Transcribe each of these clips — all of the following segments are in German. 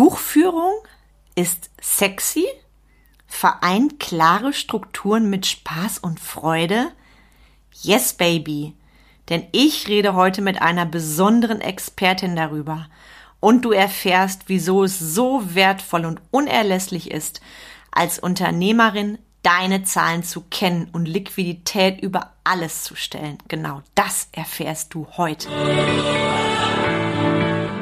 Buchführung ist sexy, vereint klare Strukturen mit Spaß und Freude. Yes, baby. Denn ich rede heute mit einer besonderen Expertin darüber. Und du erfährst, wieso es so wertvoll und unerlässlich ist, als Unternehmerin deine Zahlen zu kennen und Liquidität über alles zu stellen. Genau das erfährst du heute.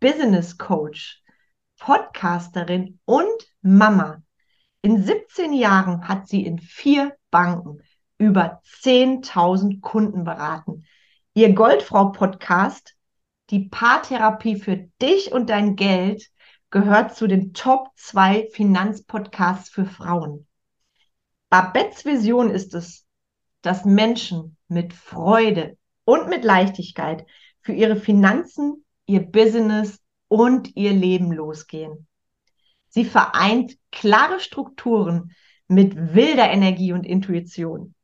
Business Coach, Podcasterin und Mama. In 17 Jahren hat sie in vier Banken über 10.000 Kunden beraten. Ihr Goldfrau-Podcast, die Paartherapie für dich und dein Geld, gehört zu den Top 2 Finanzpodcasts für Frauen. Babettes Vision ist es, dass Menschen mit Freude und mit Leichtigkeit für ihre Finanzen ihr Business und ihr Leben losgehen. Sie vereint klare Strukturen mit wilder Energie und Intuition.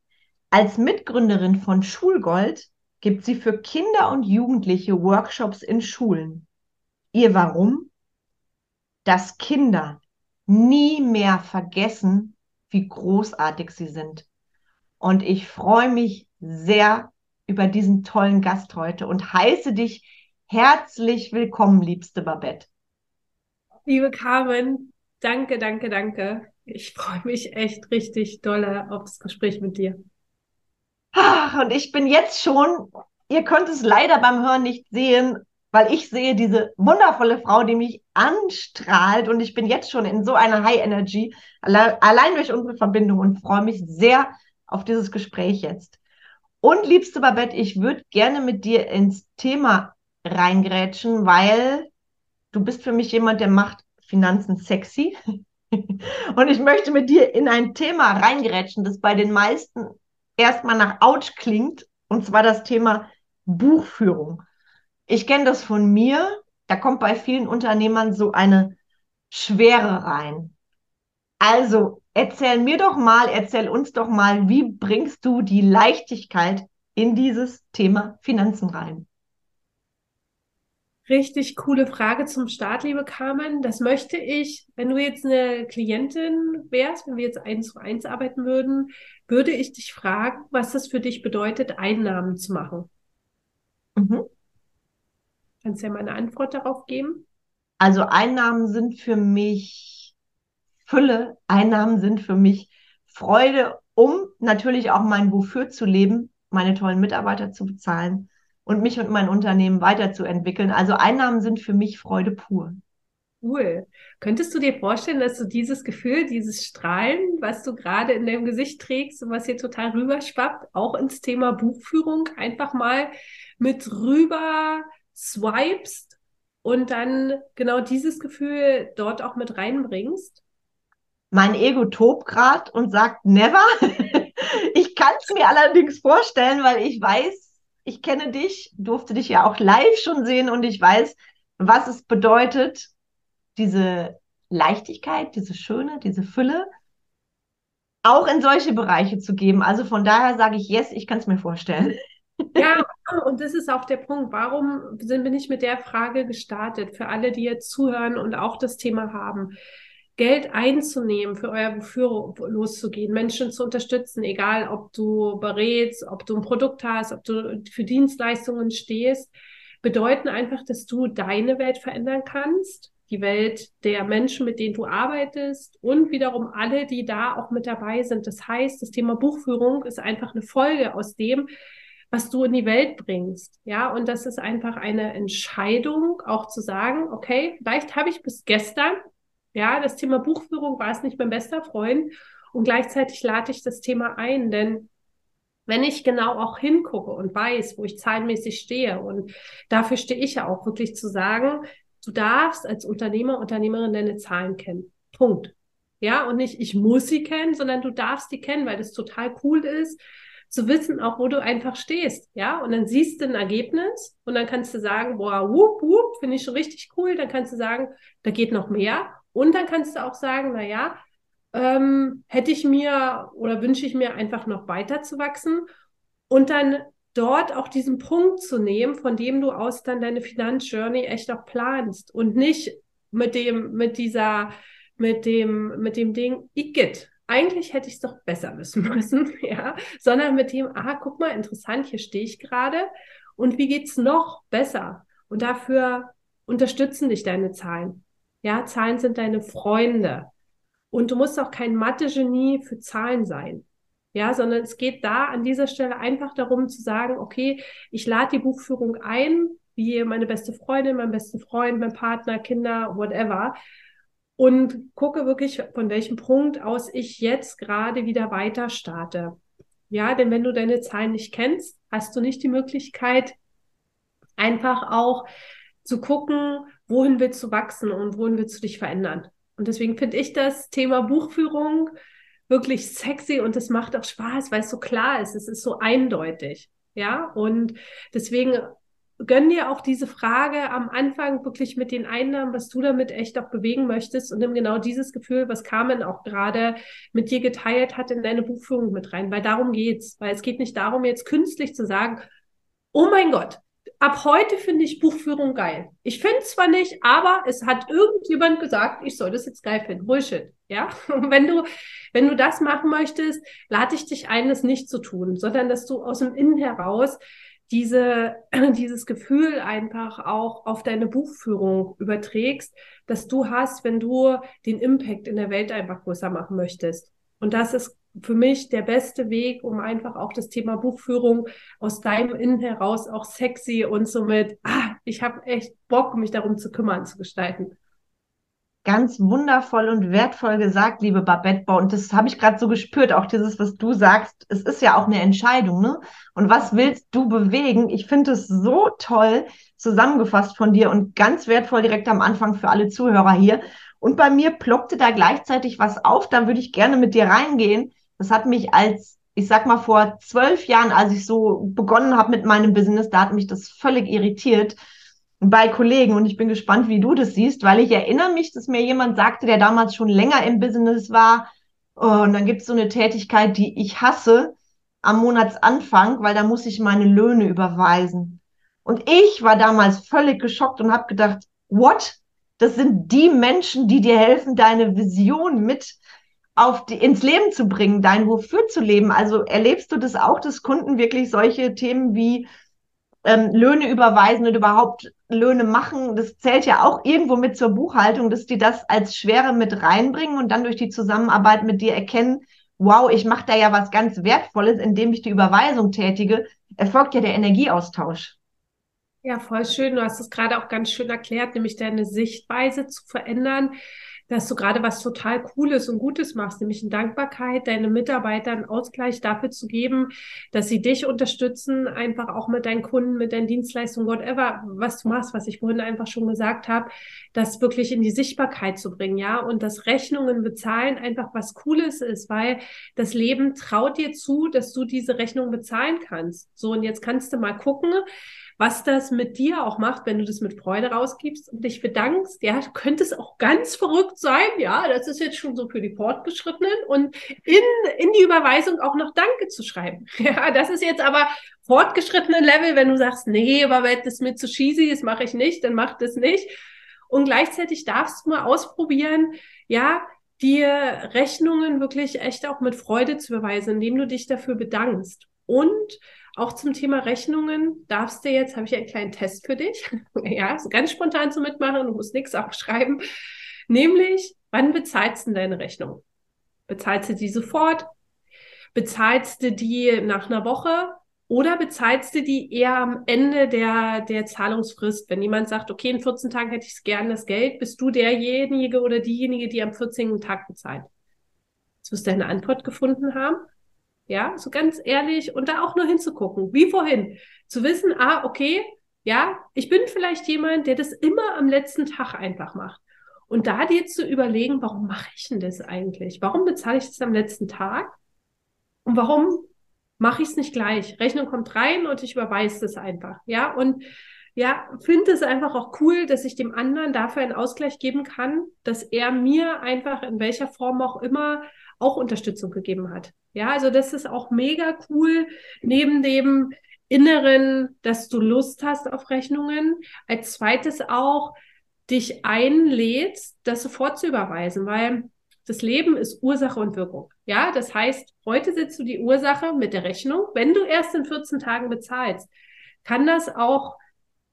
Als Mitgründerin von Schulgold gibt sie für Kinder und Jugendliche Workshops in Schulen. Ihr Warum? Dass Kinder nie mehr vergessen, wie großartig sie sind. Und ich freue mich sehr über diesen tollen Gast heute und heiße dich Herzlich willkommen, liebste Babette. Liebe Carmen, danke, danke, danke. Ich freue mich echt richtig dolle auf das Gespräch mit dir. Ach, und ich bin jetzt schon, ihr könnt es leider beim Hören nicht sehen, weil ich sehe diese wundervolle Frau, die mich anstrahlt und ich bin jetzt schon in so einer High Energy, allein durch unsere Verbindung und freue mich sehr auf dieses Gespräch jetzt. Und liebste Babette, ich würde gerne mit dir ins Thema reingrätschen, weil du bist für mich jemand, der macht Finanzen sexy. Und ich möchte mit dir in ein Thema reingrätschen, das bei den meisten erstmal nach Autsch klingt, und zwar das Thema Buchführung. Ich kenne das von mir, da kommt bei vielen Unternehmern so eine Schwere rein. Also erzähl mir doch mal, erzähl uns doch mal, wie bringst du die Leichtigkeit in dieses Thema Finanzen rein? Richtig coole Frage zum Start, liebe Carmen. Das möchte ich, wenn du jetzt eine Klientin wärst, wenn wir jetzt eins zu eins arbeiten würden, würde ich dich fragen, was das für dich bedeutet, Einnahmen zu machen. Mhm. Kannst du ja mal eine Antwort darauf geben? Also Einnahmen sind für mich Fülle, Einnahmen sind für mich Freude, um natürlich auch mein Wofür zu leben, meine tollen Mitarbeiter zu bezahlen und mich und mein Unternehmen weiterzuentwickeln. Also Einnahmen sind für mich Freude pur. Cool. Könntest du dir vorstellen, dass du dieses Gefühl, dieses Strahlen, was du gerade in deinem Gesicht trägst und was hier total rüberschwappt, auch ins Thema Buchführung einfach mal mit rüber swipest und dann genau dieses Gefühl dort auch mit reinbringst? Mein Ego tobt grad und sagt never. ich kann es mir allerdings vorstellen, weil ich weiß, ich kenne dich, durfte dich ja auch live schon sehen und ich weiß, was es bedeutet, diese Leichtigkeit, diese Schöne, diese Fülle auch in solche Bereiche zu geben. Also von daher sage ich, yes, ich kann es mir vorstellen. Ja, und das ist auch der Punkt. Warum bin ich mit der Frage gestartet? Für alle, die jetzt zuhören und auch das Thema haben. Geld einzunehmen, für euer Wofür loszugehen, Menschen zu unterstützen, egal ob du berätst, ob du ein Produkt hast, ob du für Dienstleistungen stehst, bedeuten einfach, dass du deine Welt verändern kannst, die Welt der Menschen, mit denen du arbeitest und wiederum alle, die da auch mit dabei sind. Das heißt, das Thema Buchführung ist einfach eine Folge aus dem, was du in die Welt bringst. Ja, und das ist einfach eine Entscheidung, auch zu sagen, okay, vielleicht habe ich bis gestern ja, das Thema Buchführung war es nicht mein bester Freund und gleichzeitig lade ich das Thema ein, denn wenn ich genau auch hingucke und weiß, wo ich zahlenmäßig stehe und dafür stehe ich ja auch wirklich zu sagen, Du darfst als Unternehmer, Unternehmerin deine Zahlen kennen. Punkt. Ja, und nicht, ich muss sie kennen, sondern du darfst die kennen, weil das total cool ist, zu wissen, auch wo du einfach stehst. Ja, und dann siehst du ein Ergebnis und dann kannst du sagen, boah, whoop, whoop, finde ich schon richtig cool. Dann kannst du sagen, da geht noch mehr. Und dann kannst du auch sagen, na ja, ähm, hätte ich mir oder wünsche ich mir einfach noch weiter zu wachsen und dann dort auch diesen Punkt zu nehmen, von dem du aus dann deine Finanzjourney echt auch planst und nicht mit dem, mit dieser, mit dem, mit dem Ding, Igitt. Eigentlich hätte ich es doch besser wissen müssen, ja, sondern mit dem, ah, guck mal, interessant, hier stehe ich gerade und wie geht's noch besser? Und dafür unterstützen dich deine Zahlen. Ja, Zahlen sind deine Freunde. Und du musst auch kein Mathe-Genie für Zahlen sein. Ja, sondern es geht da an dieser Stelle einfach darum zu sagen, okay, ich lade die Buchführung ein, wie meine beste Freundin, mein bester Freund, mein Partner, Kinder, whatever. Und gucke wirklich, von welchem Punkt aus ich jetzt gerade wieder weiter starte. Ja, denn wenn du deine Zahlen nicht kennst, hast du nicht die Möglichkeit, einfach auch zu gucken, wohin willst du wachsen und wohin willst du dich verändern. Und deswegen finde ich das Thema Buchführung wirklich sexy und es macht auch Spaß, weil es so klar ist, es ist so eindeutig. Ja, und deswegen gönn dir auch diese Frage am Anfang wirklich mit den Einnahmen, was du damit echt auch bewegen möchtest und nimm genau dieses Gefühl, was Carmen auch gerade mit dir geteilt hat, in deine Buchführung mit rein, weil darum geht's, weil es geht nicht darum, jetzt künstlich zu sagen, oh mein Gott, ab heute finde ich Buchführung geil. Ich finde es zwar nicht, aber es hat irgendjemand gesagt, ich soll das jetzt geil finden. Bullshit. Ja. Und wenn du, wenn du das machen möchtest, lade ich dich ein, das nicht zu tun, sondern dass du aus dem Innen heraus diese, dieses Gefühl einfach auch auf deine Buchführung überträgst, dass du hast, wenn du den Impact in der Welt einfach größer machen möchtest. Und das ist für mich der beste Weg, um einfach auch das Thema Buchführung aus deinem Innen heraus auch sexy und somit, ah, ich habe echt Bock, mich darum zu kümmern, zu gestalten. Ganz wundervoll und wertvoll gesagt, liebe Babette. Und das habe ich gerade so gespürt, auch dieses, was du sagst. Es ist ja auch eine Entscheidung, ne? Und was willst du bewegen? Ich finde es so toll zusammengefasst von dir und ganz wertvoll direkt am Anfang für alle Zuhörer hier. Und bei mir ploppte da gleichzeitig was auf, da würde ich gerne mit dir reingehen. Das hat mich als, ich sag mal, vor zwölf Jahren, als ich so begonnen habe mit meinem Business, da hat mich das völlig irritiert bei Kollegen und ich bin gespannt, wie du das siehst, weil ich erinnere mich, dass mir jemand sagte, der damals schon länger im Business war, oh, und dann gibt es so eine Tätigkeit, die ich hasse am Monatsanfang, weil da muss ich meine Löhne überweisen. Und ich war damals völlig geschockt und habe gedacht, what? Das sind die Menschen, die dir helfen, deine Vision mit auf die, ins Leben zu bringen, dein Wofür zu leben. Also erlebst du das auch, dass Kunden wirklich solche Themen wie ähm, Löhne überweisen und überhaupt Löhne machen, das zählt ja auch irgendwo mit zur Buchhaltung, dass die das als Schwere mit reinbringen und dann durch die Zusammenarbeit mit dir erkennen, wow, ich mache da ja was ganz Wertvolles, indem ich die Überweisung tätige, erfolgt ja der Energieaustausch. Ja, voll schön. Du hast es gerade auch ganz schön erklärt, nämlich deine Sichtweise zu verändern dass du gerade was total Cooles und Gutes machst, nämlich in Dankbarkeit, deine Mitarbeiter einen Ausgleich dafür zu geben, dass sie dich unterstützen, einfach auch mit deinen Kunden, mit deinen Dienstleistungen, whatever, was du machst, was ich vorhin einfach schon gesagt habe, das wirklich in die Sichtbarkeit zu bringen, ja, und das Rechnungen bezahlen einfach was Cooles ist, weil das Leben traut dir zu, dass du diese Rechnung bezahlen kannst. So, und jetzt kannst du mal gucken, was das mit dir auch macht, wenn du das mit Freude rausgibst und dich bedankst. Ja, könnte es auch ganz verrückt sein. Ja, das ist jetzt schon so für die Fortgeschrittenen und in, in die Überweisung auch noch Danke zu schreiben. Ja, das ist jetzt aber fortgeschrittenen Level, wenn du sagst, nee, aber das mir zu cheesy ist, mache ich nicht, dann mach das nicht. Und gleichzeitig darfst du mal ausprobieren, ja, dir Rechnungen wirklich echt auch mit Freude zu überweisen, indem du dich dafür bedankst. Und auch zum Thema Rechnungen darfst du jetzt, habe ich einen kleinen Test für dich. ja, so ganz spontan zu mitmachen, du musst nichts aufschreiben. Nämlich, wann bezahlst du deine Rechnung? Bezahlst du die sofort? Bezahlst du die nach einer Woche? Oder bezahlst du die eher am Ende der, der Zahlungsfrist? Wenn jemand sagt, okay, in 14 Tagen hätte ich gern das Geld, bist du derjenige oder diejenige, die am 14. Tag bezahlt? Jetzt wirst du eine Antwort gefunden haben. Ja, so ganz ehrlich und da auch nur hinzugucken, wie vorhin. Zu wissen, ah, okay, Ja, ich bin vielleicht jemand, der das immer am letzten Tag einfach macht. Und da dir zu überlegen, warum mache ich denn das eigentlich? Warum bezahle ich das am letzten Tag? Und warum mache ich es nicht gleich? Rechnung kommt rein und ich überweise das einfach. Ja, und ja, finde es einfach auch cool, dass ich dem anderen dafür einen Ausgleich geben kann, dass er mir einfach in welcher Form auch immer auch Unterstützung gegeben hat. Ja, also das ist auch mega cool, neben dem Inneren, dass du Lust hast auf Rechnungen. Als zweites auch dich einlädst, das sofort zu überweisen, weil das Leben ist Ursache und Wirkung. Ja, das heißt, heute setzt du die Ursache mit der Rechnung. Wenn du erst in 14 Tagen bezahlst, kann das auch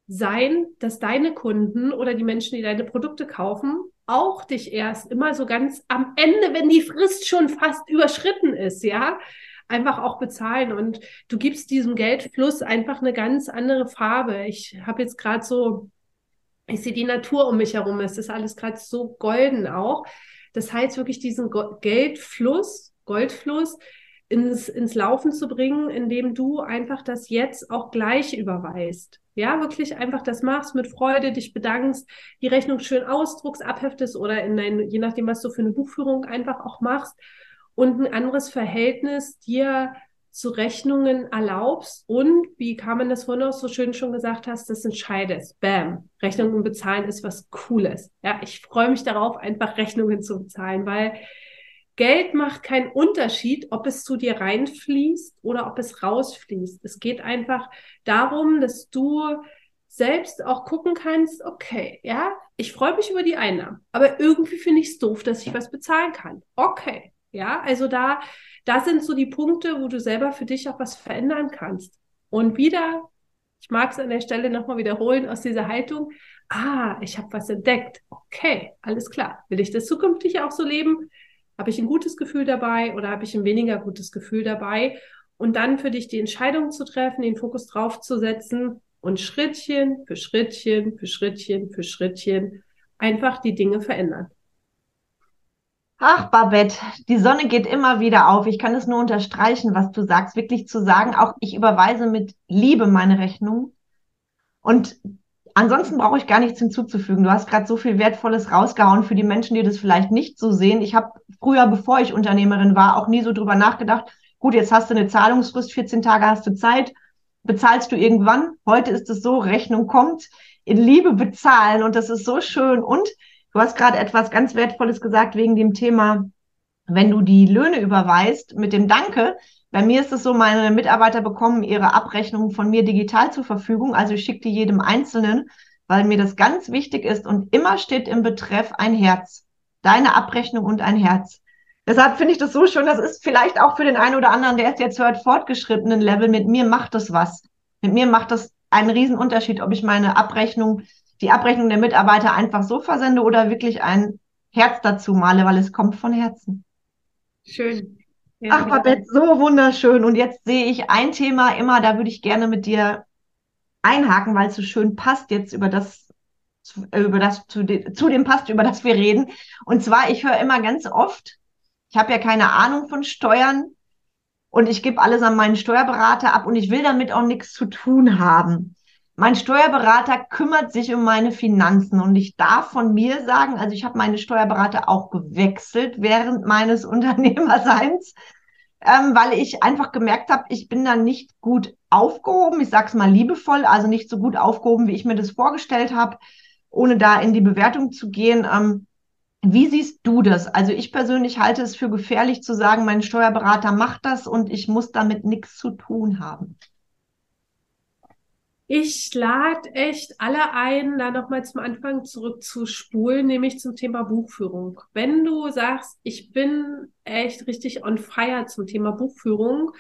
sein, dass deine Kunden oder die Menschen, die deine Produkte kaufen, auch dich erst immer so ganz am Ende, wenn die Frist schon fast überschritten ist, ja, einfach auch bezahlen und du gibst diesem Geldfluss einfach eine ganz andere Farbe. Ich habe jetzt gerade so, ich sehe die Natur um mich herum, es ist alles gerade so golden auch. Das heißt wirklich diesen Geldfluss, Goldfluss ins, ins Laufen zu bringen, indem du einfach das jetzt auch gleich überweist. Ja, wirklich einfach das machst mit Freude, dich bedankst, die Rechnung schön ausdruckst, abheftest oder in dein, je nachdem, was du für eine Buchführung einfach auch machst und ein anderes Verhältnis dir zu Rechnungen erlaubst und, wie Carmen das vorhin auch so schön schon gesagt hast, das entscheidest. Bam. Rechnungen bezahlen ist was Cooles. Ja, ich freue mich darauf, einfach Rechnungen zu bezahlen, weil Geld macht keinen Unterschied, ob es zu dir reinfließt oder ob es rausfließt. Es geht einfach darum, dass du selbst auch gucken kannst, okay, ja, ich freue mich über die Einnahmen, aber irgendwie finde ich es doof, dass ich was bezahlen kann. Okay, ja, also da, da sind so die Punkte, wo du selber für dich auch was verändern kannst. Und wieder, ich mag es an der Stelle nochmal wiederholen aus dieser Haltung, ah, ich habe was entdeckt. Okay, alles klar. Will ich das zukünftig auch so leben? Habe ich ein gutes Gefühl dabei oder habe ich ein weniger gutes Gefühl dabei? Und dann für dich die Entscheidung zu treffen, den Fokus drauf zu setzen und Schrittchen für Schrittchen für Schrittchen für Schrittchen einfach die Dinge verändern. Ach, Babette, die Sonne geht immer wieder auf. Ich kann es nur unterstreichen, was du sagst, wirklich zu sagen, auch ich überweise mit Liebe meine Rechnung. Und ansonsten brauche ich gar nichts hinzuzufügen. Du hast gerade so viel Wertvolles rausgehauen für die Menschen, die das vielleicht nicht so sehen. Ich habe früher, bevor ich Unternehmerin war, auch nie so drüber nachgedacht. Gut, jetzt hast du eine Zahlungsfrist, 14 Tage hast du Zeit, bezahlst du irgendwann. Heute ist es so, Rechnung kommt, in Liebe bezahlen und das ist so schön. Und Du hast gerade etwas ganz Wertvolles gesagt wegen dem Thema, wenn du die Löhne überweist mit dem Danke. Bei mir ist es so, meine Mitarbeiter bekommen ihre Abrechnung von mir digital zur Verfügung. Also ich schicke die jedem Einzelnen, weil mir das ganz wichtig ist und immer steht im Betreff ein Herz. Deine Abrechnung und ein Herz. Deshalb finde ich das so schön. Das ist vielleicht auch für den einen oder anderen, der es jetzt hört, fortgeschrittenen Level. Mit mir macht das was. Mit mir macht das einen Riesenunterschied, ob ich meine Abrechnung die Abrechnung der Mitarbeiter einfach so versende oder wirklich ein Herz dazu male, weil es kommt von Herzen. Schön. Ja, Ach, Babette, so wunderschön. Und jetzt sehe ich ein Thema immer, da würde ich gerne mit dir einhaken, weil es so schön passt jetzt über das, über das, zu, de, zu dem passt, über das wir reden. Und zwar, ich höre immer ganz oft, ich habe ja keine Ahnung von Steuern und ich gebe alles an meinen Steuerberater ab und ich will damit auch nichts zu tun haben. Mein Steuerberater kümmert sich um meine Finanzen und ich darf von mir sagen, also ich habe meine Steuerberater auch gewechselt während meines Unternehmerseins, ähm, weil ich einfach gemerkt habe, ich bin da nicht gut aufgehoben. Ich sage es mal liebevoll, also nicht so gut aufgehoben, wie ich mir das vorgestellt habe, ohne da in die Bewertung zu gehen. Ähm, wie siehst du das? Also ich persönlich halte es für gefährlich zu sagen, mein Steuerberater macht das und ich muss damit nichts zu tun haben. Ich lade echt alle ein, da nochmal zum Anfang zurückzuspulen, nämlich zum Thema Buchführung. Wenn du sagst, ich bin echt richtig on fire zum Thema Buchführung,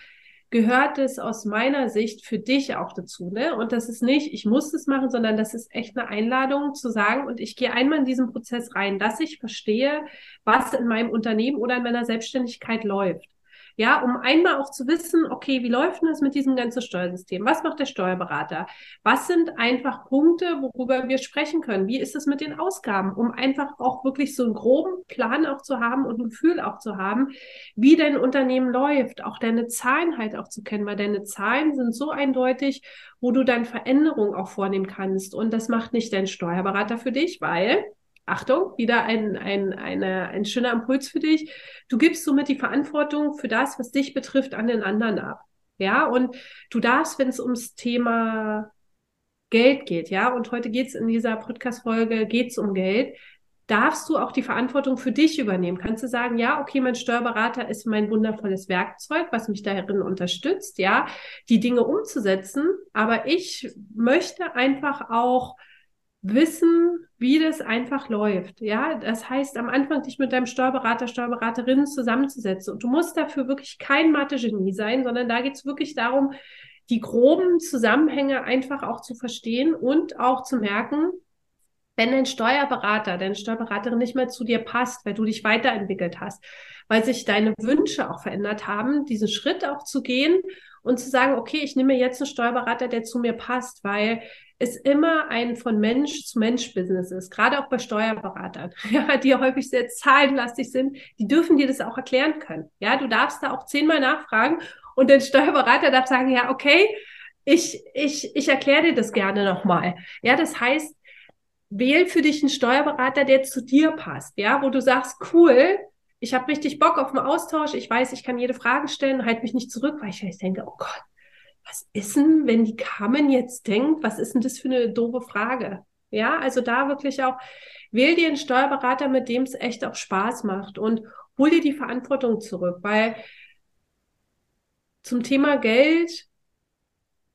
gehört es aus meiner Sicht für dich auch dazu. Ne? Und das ist nicht, ich muss es machen, sondern das ist echt eine Einladung zu sagen, und ich gehe einmal in diesen Prozess rein, dass ich verstehe, was in meinem Unternehmen oder in meiner Selbstständigkeit läuft. Ja, um einmal auch zu wissen, okay, wie läuft denn das mit diesem ganzen Steuersystem? Was macht der Steuerberater? Was sind einfach Punkte, worüber wir sprechen können? Wie ist es mit den Ausgaben? Um einfach auch wirklich so einen groben Plan auch zu haben und ein Gefühl auch zu haben, wie dein Unternehmen läuft, auch deine Zahlen halt auch zu kennen, weil deine Zahlen sind so eindeutig, wo du dann Veränderungen auch vornehmen kannst. Und das macht nicht dein Steuerberater für dich, weil Achtung, wieder ein, ein, eine, ein schöner Impuls für dich. Du gibst somit die Verantwortung für das, was dich betrifft, an den anderen ab. Ja, und du darfst, wenn es ums Thema Geld geht, ja, und heute geht es in dieser Podcast-Folge, geht es um Geld, darfst du auch die Verantwortung für dich übernehmen. Kannst du sagen, ja, okay, mein Steuerberater ist mein wundervolles Werkzeug, was mich darin unterstützt, ja, die Dinge umzusetzen, aber ich möchte einfach auch wissen, wie das einfach läuft. Ja, das heißt, am Anfang dich mit deinem Steuerberater, Steuerberaterin zusammenzusetzen. Und du musst dafür wirklich kein Mathe-Genie sein, sondern da geht es wirklich darum, die groben Zusammenhänge einfach auch zu verstehen und auch zu merken, wenn dein Steuerberater, deine Steuerberaterin nicht mehr zu dir passt, weil du dich weiterentwickelt hast, weil sich deine Wünsche auch verändert haben, diesen Schritt auch zu gehen und zu sagen, okay, ich nehme jetzt einen Steuerberater, der zu mir passt, weil es immer ein von Mensch zu Mensch Business ist, gerade auch bei Steuerberatern, ja, die häufig sehr zahlenlastig sind, die dürfen dir das auch erklären können. Ja, du darfst da auch zehnmal nachfragen und der Steuerberater darf sagen, ja, okay, ich, ich, ich erkläre dir das gerne nochmal. Ja, das heißt, wähl für dich einen Steuerberater, der zu dir passt, ja, wo du sagst, cool, ich habe richtig Bock auf einen Austausch, ich weiß, ich kann jede Frage stellen, halt mich nicht zurück, weil ich, ich denke, oh Gott, was ist denn, wenn die Carmen jetzt denkt, was ist denn das für eine doofe Frage? Ja, also da wirklich auch, wähl dir einen Steuerberater, mit dem es echt auch Spaß macht und hol dir die Verantwortung zurück, weil zum Thema Geld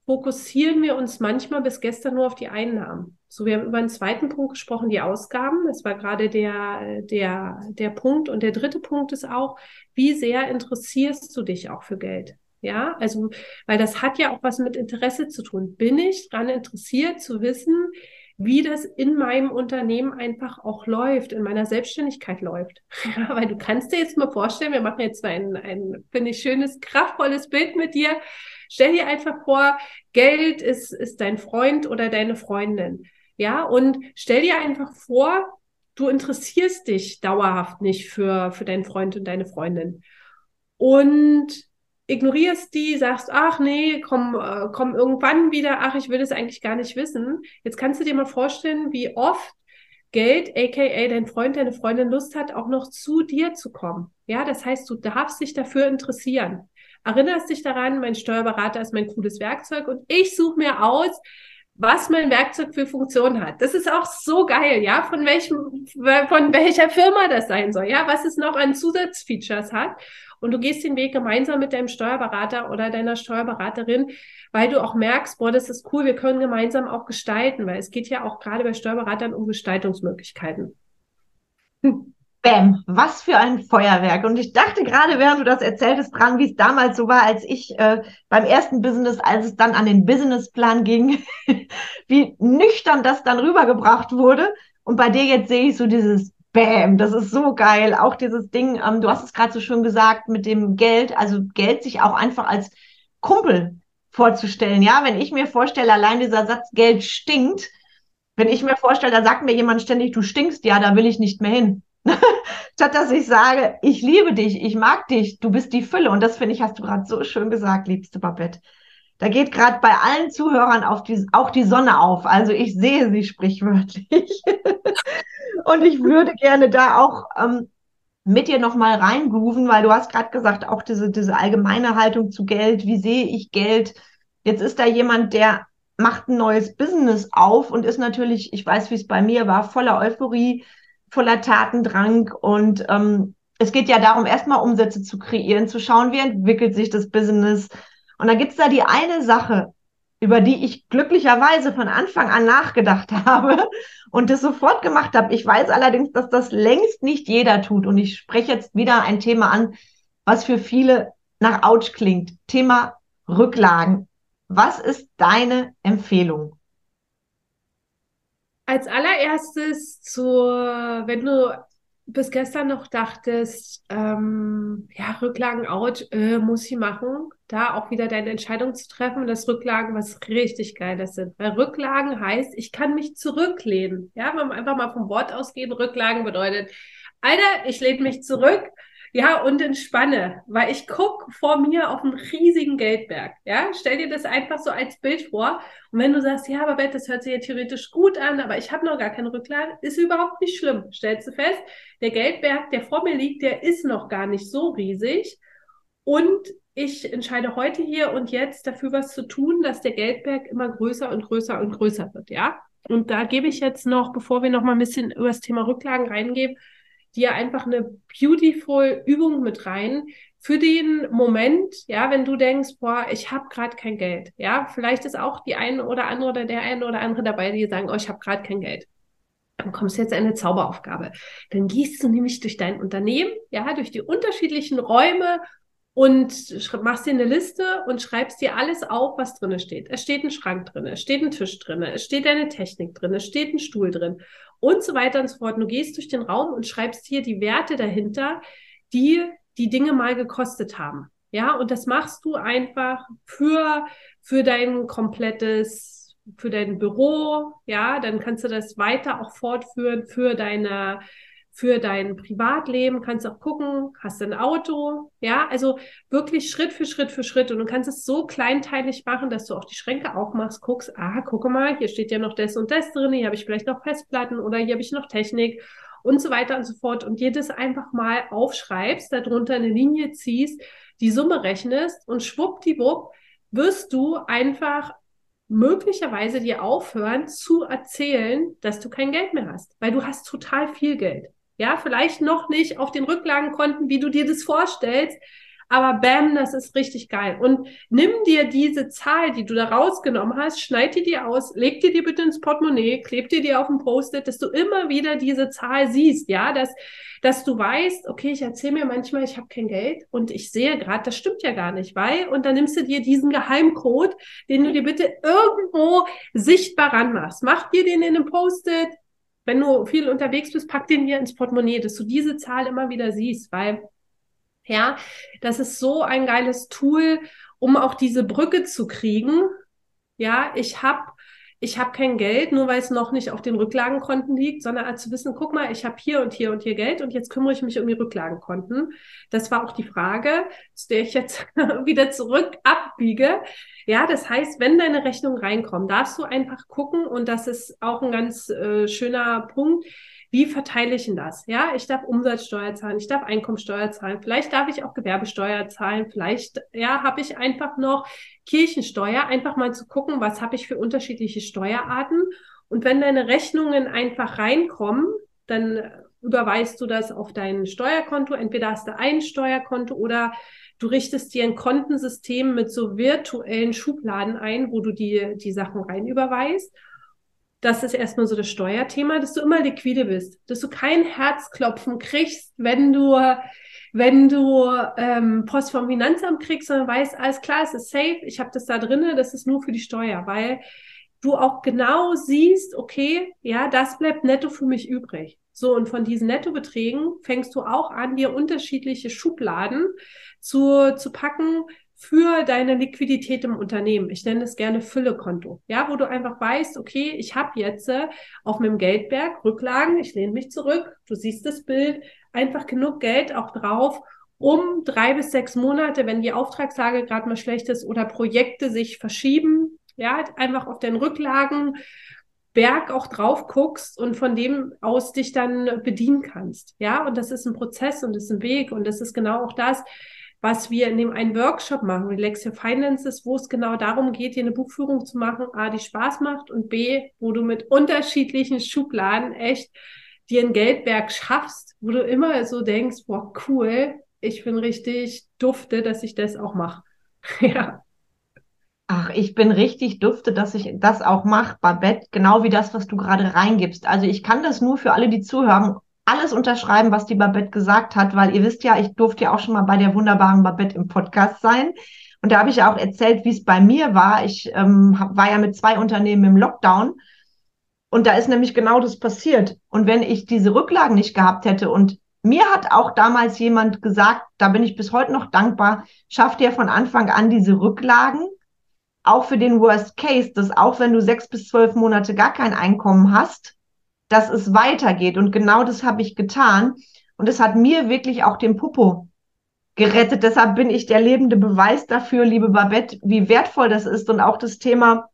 fokussieren wir uns manchmal bis gestern nur auf die Einnahmen. So, wir haben über einen zweiten Punkt gesprochen, die Ausgaben. Das war gerade der, der, der Punkt. Und der dritte Punkt ist auch, wie sehr interessierst du dich auch für Geld? Ja, also, weil das hat ja auch was mit Interesse zu tun. Bin ich daran interessiert zu wissen, wie das in meinem Unternehmen einfach auch läuft, in meiner Selbstständigkeit läuft. Ja, weil du kannst dir jetzt mal vorstellen, wir machen jetzt ein, ein finde ich, schönes, kraftvolles Bild mit dir. Stell dir einfach vor, Geld ist, ist dein Freund oder deine Freundin. Ja, und stell dir einfach vor, du interessierst dich dauerhaft nicht für, für deinen Freund und deine Freundin. Und ignorierst die, sagst, ach nee, komm, äh, komm irgendwann wieder, ach, ich will das eigentlich gar nicht wissen. Jetzt kannst du dir mal vorstellen, wie oft Geld, aka dein Freund, deine Freundin Lust hat, auch noch zu dir zu kommen. Ja, das heißt, du darfst dich dafür interessieren. Erinnerst dich daran, mein Steuerberater ist mein cooles Werkzeug und ich suche mir aus, was mein Werkzeug für Funktion hat. Das ist auch so geil, ja, von welchem, von welcher Firma das sein soll, ja, was es noch an Zusatzfeatures hat und du gehst den Weg gemeinsam mit deinem Steuerberater oder deiner Steuerberaterin, weil du auch merkst, boah, das ist cool, wir können gemeinsam auch gestalten, weil es geht ja auch gerade bei Steuerberatern um Gestaltungsmöglichkeiten. Bäm, was für ein Feuerwerk. Und ich dachte gerade, während du das erzähltest, dran, wie es damals so war, als ich äh, beim ersten Business, als es dann an den Businessplan ging, wie nüchtern das dann rübergebracht wurde. Und bei dir jetzt sehe ich so dieses Bam, das ist so geil. Auch dieses Ding, ähm, du hast es gerade so schön gesagt, mit dem Geld, also Geld sich auch einfach als Kumpel vorzustellen. Ja, wenn ich mir vorstelle, allein dieser Satz Geld stinkt, wenn ich mir vorstelle, da sagt mir jemand ständig, du stinkst, ja, da will ich nicht mehr hin. Statt dass ich sage, ich liebe dich, ich mag dich, du bist die Fülle. Und das finde ich, hast du gerade so schön gesagt, liebste Babette. Da geht gerade bei allen Zuhörern auf die, auch die Sonne auf. Also ich sehe sie sprichwörtlich. Und ich würde gerne da auch ähm, mit dir nochmal reingrooven, weil du hast gerade gesagt, auch diese, diese allgemeine Haltung zu Geld, wie sehe ich Geld? Jetzt ist da jemand, der macht ein neues Business auf und ist natürlich, ich weiß, wie es bei mir war, voller Euphorie, voller Tatendrang und ähm, es geht ja darum, erstmal Umsätze zu kreieren, zu schauen, wie entwickelt sich das Business. Und dann gibt's da die eine Sache, über die ich glücklicherweise von Anfang an nachgedacht habe und das sofort gemacht habe. Ich weiß allerdings, dass das längst nicht jeder tut. Und ich spreche jetzt wieder ein Thema an, was für viele nach Autsch klingt. Thema Rücklagen. Was ist deine Empfehlung? Als allererstes zur, wenn du bis gestern noch dachtest, ähm, ja, Rücklagen out, äh, muss ich machen, da auch wieder deine Entscheidung zu treffen, dass Rücklagen was richtig Geiles sind. Weil Rücklagen heißt, ich kann mich zurücklehnen. Ja, wenn wir einfach mal vom Wort ausgehen, Rücklagen bedeutet, Alter, ich lehne mich zurück, ja, und entspanne, weil ich gucke vor mir auf einen riesigen Geldberg. Ja, stell dir das einfach so als Bild vor. Und wenn du sagst, ja, aber Bett, das hört sich ja theoretisch gut an, aber ich habe noch gar keine Rücklagen, ist überhaupt nicht schlimm. Stellst du fest, der Geldberg, der vor mir liegt, der ist noch gar nicht so riesig. Und ich entscheide heute hier und jetzt dafür was zu tun, dass der Geldberg immer größer und größer und größer wird, ja? Und da gebe ich jetzt noch, bevor wir noch mal ein bisschen über das Thema Rücklagen reingehen, dir einfach eine beautiful Übung mit rein für den Moment, ja, wenn du denkst, boah, ich habe gerade kein Geld, ja, vielleicht ist auch die eine oder andere oder der eine oder andere dabei, die sagen, oh, ich habe gerade kein Geld. Dann kommst jetzt eine Zauberaufgabe. Dann gehst du nämlich durch dein Unternehmen, ja, durch die unterschiedlichen Räume und machst dir eine Liste und schreibst dir alles auf, was drinne steht. Es steht ein Schrank drin, es steht ein Tisch drin, es steht eine Technik drin, es steht ein Stuhl drin und so weiter und so fort. Du gehst durch den Raum und schreibst hier die Werte dahinter, die die Dinge mal gekostet haben. Ja, und das machst du einfach für, für dein komplettes, für dein Büro. Ja, dann kannst du das weiter auch fortführen für deine, für dein Privatleben, kannst auch gucken, hast du ein Auto, ja, also wirklich Schritt für Schritt für Schritt und du kannst es so kleinteilig machen, dass du auch die Schränke aufmachst, guckst, ah, gucke mal, hier steht ja noch das und das drin, hier habe ich vielleicht noch Festplatten oder hier habe ich noch Technik und so weiter und so fort und das einfach mal aufschreibst, darunter eine Linie ziehst, die Summe rechnest und schwuppdiwupp wirst du einfach möglicherweise dir aufhören zu erzählen, dass du kein Geld mehr hast, weil du hast total viel Geld. Ja, vielleicht noch nicht auf den Rücklagenkonten, wie du dir das vorstellst, aber bam, das ist richtig geil. Und nimm dir diese Zahl, die du da rausgenommen hast, schneid die dir aus, leg dir die bitte ins Portemonnaie, kleb dir die auf dem Post-it, dass du immer wieder diese Zahl siehst, ja, dass, dass du weißt, okay, ich erzähle mir manchmal, ich habe kein Geld und ich sehe gerade, das stimmt ja gar nicht, weil, und dann nimmst du dir diesen Geheimcode, den du dir bitte irgendwo sichtbar ranmachst. Mach dir den in einem Post-it, wenn du viel unterwegs bist, pack den dir ins Portemonnaie, dass du diese Zahl immer wieder siehst, weil ja, das ist so ein geiles Tool, um auch diese Brücke zu kriegen. Ja, ich habe ich habe kein Geld, nur weil es noch nicht auf den Rücklagenkonten liegt, sondern als zu wissen, guck mal, ich habe hier und hier und hier Geld und jetzt kümmere ich mich um die Rücklagenkonten. Das war auch die Frage, zu der ich jetzt wieder zurück abbiege. Ja, das heißt, wenn deine Rechnungen reinkommen, darfst du einfach gucken und das ist auch ein ganz äh, schöner Punkt wie verteile ich denn das? Ja, ich darf Umsatzsteuer zahlen, ich darf Einkommensteuer zahlen, vielleicht darf ich auch Gewerbesteuer zahlen, vielleicht ja, habe ich einfach noch Kirchensteuer, einfach mal zu gucken, was habe ich für unterschiedliche Steuerarten. Und wenn deine Rechnungen einfach reinkommen, dann überweist du das auf dein Steuerkonto, entweder hast du ein Steuerkonto oder du richtest dir ein Kontensystem mit so virtuellen Schubladen ein, wo du die, die Sachen rein überweist das ist erstmal so das Steuerthema, dass du immer liquide bist, dass du kein Herzklopfen kriegst, wenn du, wenn du ähm, Post vom Finanzamt kriegst, sondern weißt, alles klar, es ist safe, ich habe das da drinne, das ist nur für die Steuer, weil du auch genau siehst, okay, ja, das bleibt netto für mich übrig. So, und von diesen Nettobeträgen fängst du auch an, dir unterschiedliche Schubladen zu, zu packen, für deine Liquidität im Unternehmen. Ich nenne es gerne Füllekonto. Ja, wo du einfach weißt, okay, ich habe jetzt äh, auf meinem Geldberg Rücklagen, ich lehne mich zurück, du siehst das Bild, einfach genug Geld auch drauf, um drei bis sechs Monate, wenn die Auftragslage gerade mal schlecht ist oder Projekte sich verschieben, ja, einfach auf den Rücklagen Berg auch drauf guckst und von dem aus dich dann bedienen kannst. Ja, und das ist ein Prozess und das ist ein Weg und das ist genau auch das, was wir in dem einen Workshop machen, Relax Your Finances, wo es genau darum geht, dir eine Buchführung zu machen, A, die Spaß macht und B, wo du mit unterschiedlichen Schubladen echt dir ein Geldberg schaffst, wo du immer so denkst, boah, cool, ich bin richtig dufte, dass ich das auch mache. ja. Ach, ich bin richtig dufte, dass ich das auch mache, Babette, genau wie das, was du gerade reingibst. Also ich kann das nur für alle, die zuhören, alles unterschreiben, was die Babette gesagt hat, weil ihr wisst ja, ich durfte ja auch schon mal bei der wunderbaren Babette im Podcast sein. Und da habe ich ja auch erzählt, wie es bei mir war. Ich ähm, war ja mit zwei Unternehmen im Lockdown. Und da ist nämlich genau das passiert. Und wenn ich diese Rücklagen nicht gehabt hätte und mir hat auch damals jemand gesagt, da bin ich bis heute noch dankbar, schafft dir von Anfang an diese Rücklagen, auch für den Worst Case, dass auch wenn du sechs bis zwölf Monate gar kein Einkommen hast, dass es weitergeht. Und genau das habe ich getan. Und es hat mir wirklich auch den Popo gerettet. Deshalb bin ich der lebende Beweis dafür, liebe Babette, wie wertvoll das ist und auch das Thema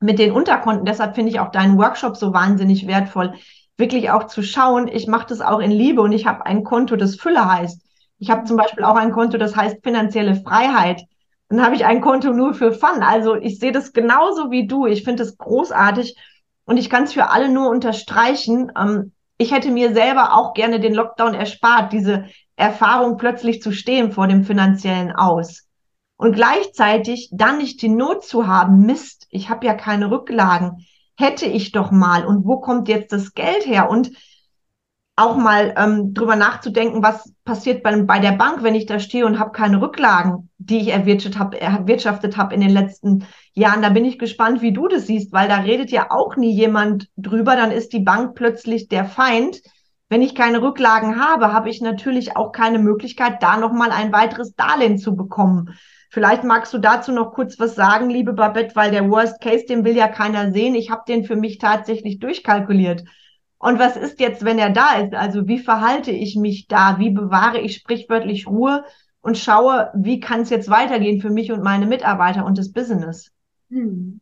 mit den Unterkonten. Deshalb finde ich auch deinen Workshop so wahnsinnig wertvoll, wirklich auch zu schauen. Ich mache das auch in Liebe und ich habe ein Konto, das Fülle heißt. Ich habe zum Beispiel auch ein Konto, das heißt finanzielle Freiheit. Dann habe ich ein Konto nur für Fun. Also ich sehe das genauso wie du. Ich finde es großartig und ich kann es für alle nur unterstreichen. Ähm, ich hätte mir selber auch gerne den Lockdown erspart, diese Erfahrung plötzlich zu stehen vor dem finanziellen Aus. Und gleichzeitig dann nicht die Not zu haben, Mist, ich habe ja keine Rücklagen, hätte ich doch mal. Und wo kommt jetzt das Geld her? Und auch mal ähm, drüber nachzudenken, was passiert bei, bei der Bank, wenn ich da stehe und habe keine Rücklagen, die ich erwirtschaftet habe erwirtschaftet hab in den letzten Jahren. Da bin ich gespannt, wie du das siehst, weil da redet ja auch nie jemand drüber. Dann ist die Bank plötzlich der Feind wenn ich keine Rücklagen habe, habe ich natürlich auch keine Möglichkeit, da nochmal ein weiteres Darlehen zu bekommen. Vielleicht magst du dazu noch kurz was sagen, liebe Babette, weil der Worst Case, den will ja keiner sehen. Ich habe den für mich tatsächlich durchkalkuliert. Und was ist jetzt, wenn er da ist? Also wie verhalte ich mich da? Wie bewahre ich sprichwörtlich Ruhe und schaue, wie kann es jetzt weitergehen für mich und meine Mitarbeiter und das Business? Hm.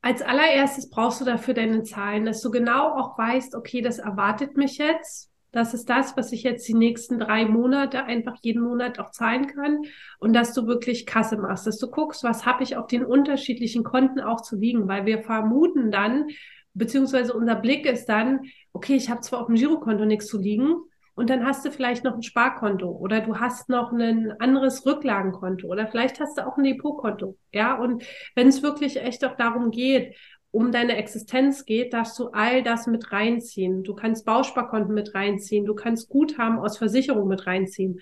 Als allererstes brauchst du dafür deine Zahlen, dass du genau auch weißt, okay, das erwartet mich jetzt. Das ist das, was ich jetzt die nächsten drei Monate einfach jeden Monat auch zahlen kann und dass du wirklich Kasse machst, dass du guckst, was habe ich auf den unterschiedlichen Konten auch zu liegen, weil wir vermuten dann, beziehungsweise unser Blick ist dann, okay, ich habe zwar auf dem Girokonto nichts zu liegen, und dann hast du vielleicht noch ein Sparkonto oder du hast noch ein anderes Rücklagenkonto oder vielleicht hast du auch ein Depotkonto. Ja, und wenn es wirklich echt auch darum geht, um deine Existenz geht, darfst du all das mit reinziehen. Du kannst Bausparkonten mit reinziehen, du kannst Guthaben aus Versicherung mit reinziehen.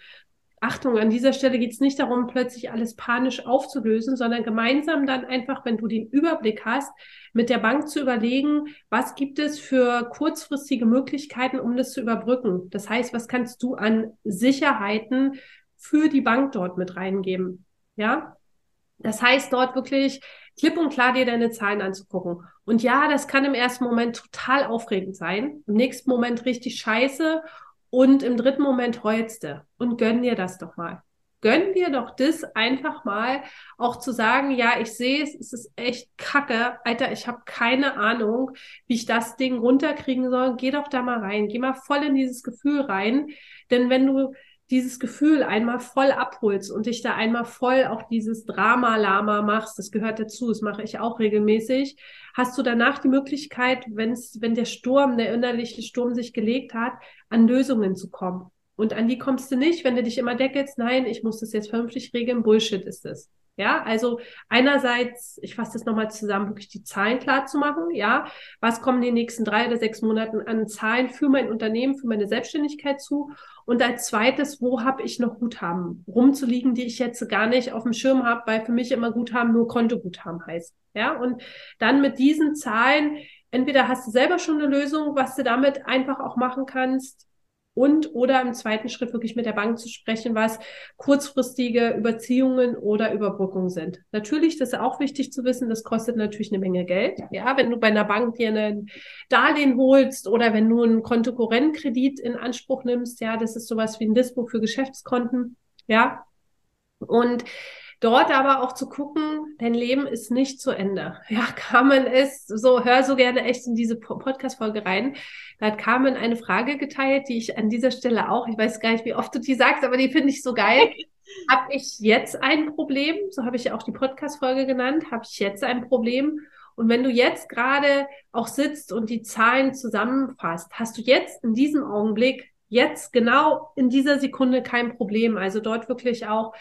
Achtung, an dieser Stelle geht es nicht darum, plötzlich alles panisch aufzulösen, sondern gemeinsam dann einfach, wenn du den Überblick hast, mit der Bank zu überlegen, was gibt es für kurzfristige Möglichkeiten, um das zu überbrücken. Das heißt, was kannst du an Sicherheiten für die Bank dort mit reingeben? Ja, das heißt, dort wirklich klipp und klar dir deine Zahlen anzugucken. Und ja, das kann im ersten Moment total aufregend sein, im nächsten Moment richtig scheiße und im dritten Moment heulst du und gönn dir das doch mal. Gönn dir doch das einfach mal, auch zu sagen, ja, ich sehe es, es ist echt kacke. Alter, ich habe keine Ahnung, wie ich das Ding runterkriegen soll. Geh doch da mal rein. Geh mal voll in dieses Gefühl rein. Denn wenn du dieses Gefühl einmal voll abholst und dich da einmal voll auch dieses Drama-Lama machst, das gehört dazu, das mache ich auch regelmäßig, hast du danach die Möglichkeit, wenn's, wenn der Sturm, der innerliche Sturm sich gelegt hat, an Lösungen zu kommen. Und an die kommst du nicht, wenn du dich immer deckelst, nein, ich muss das jetzt vernünftig regeln, Bullshit ist es. Ja, also einerseits, ich fasse das nochmal zusammen, wirklich die Zahlen klar zu machen. Ja, was kommen die nächsten drei oder sechs Monaten an Zahlen für mein Unternehmen, für meine Selbstständigkeit zu? Und als zweites, wo habe ich noch Guthaben rumzuliegen, die ich jetzt gar nicht auf dem Schirm habe, weil für mich immer Guthaben nur Kontoguthaben heißt. Ja, und dann mit diesen Zahlen, entweder hast du selber schon eine Lösung, was du damit einfach auch machen kannst, und oder im zweiten Schritt wirklich mit der Bank zu sprechen, was kurzfristige Überziehungen oder Überbrückungen sind. Natürlich, das ist auch wichtig zu wissen, das kostet natürlich eine Menge Geld. Ja, wenn du bei einer Bank dir ein Darlehen holst oder wenn du einen Kontokorrentkredit in Anspruch nimmst, ja, das ist sowas wie ein Dispo für Geschäftskonten. Ja, und Dort aber auch zu gucken, dein Leben ist nicht zu Ende. Ja, Carmen ist so, hör so gerne echt in diese Podcast-Folge rein. Da hat Carmen eine Frage geteilt, die ich an dieser Stelle auch, ich weiß gar nicht, wie oft du die sagst, aber die finde ich so geil. habe ich jetzt ein Problem? So habe ich ja auch die Podcast-Folge genannt. Habe ich jetzt ein Problem? Und wenn du jetzt gerade auch sitzt und die Zahlen zusammenfasst, hast du jetzt in diesem Augenblick, jetzt genau in dieser Sekunde kein Problem. Also dort wirklich auch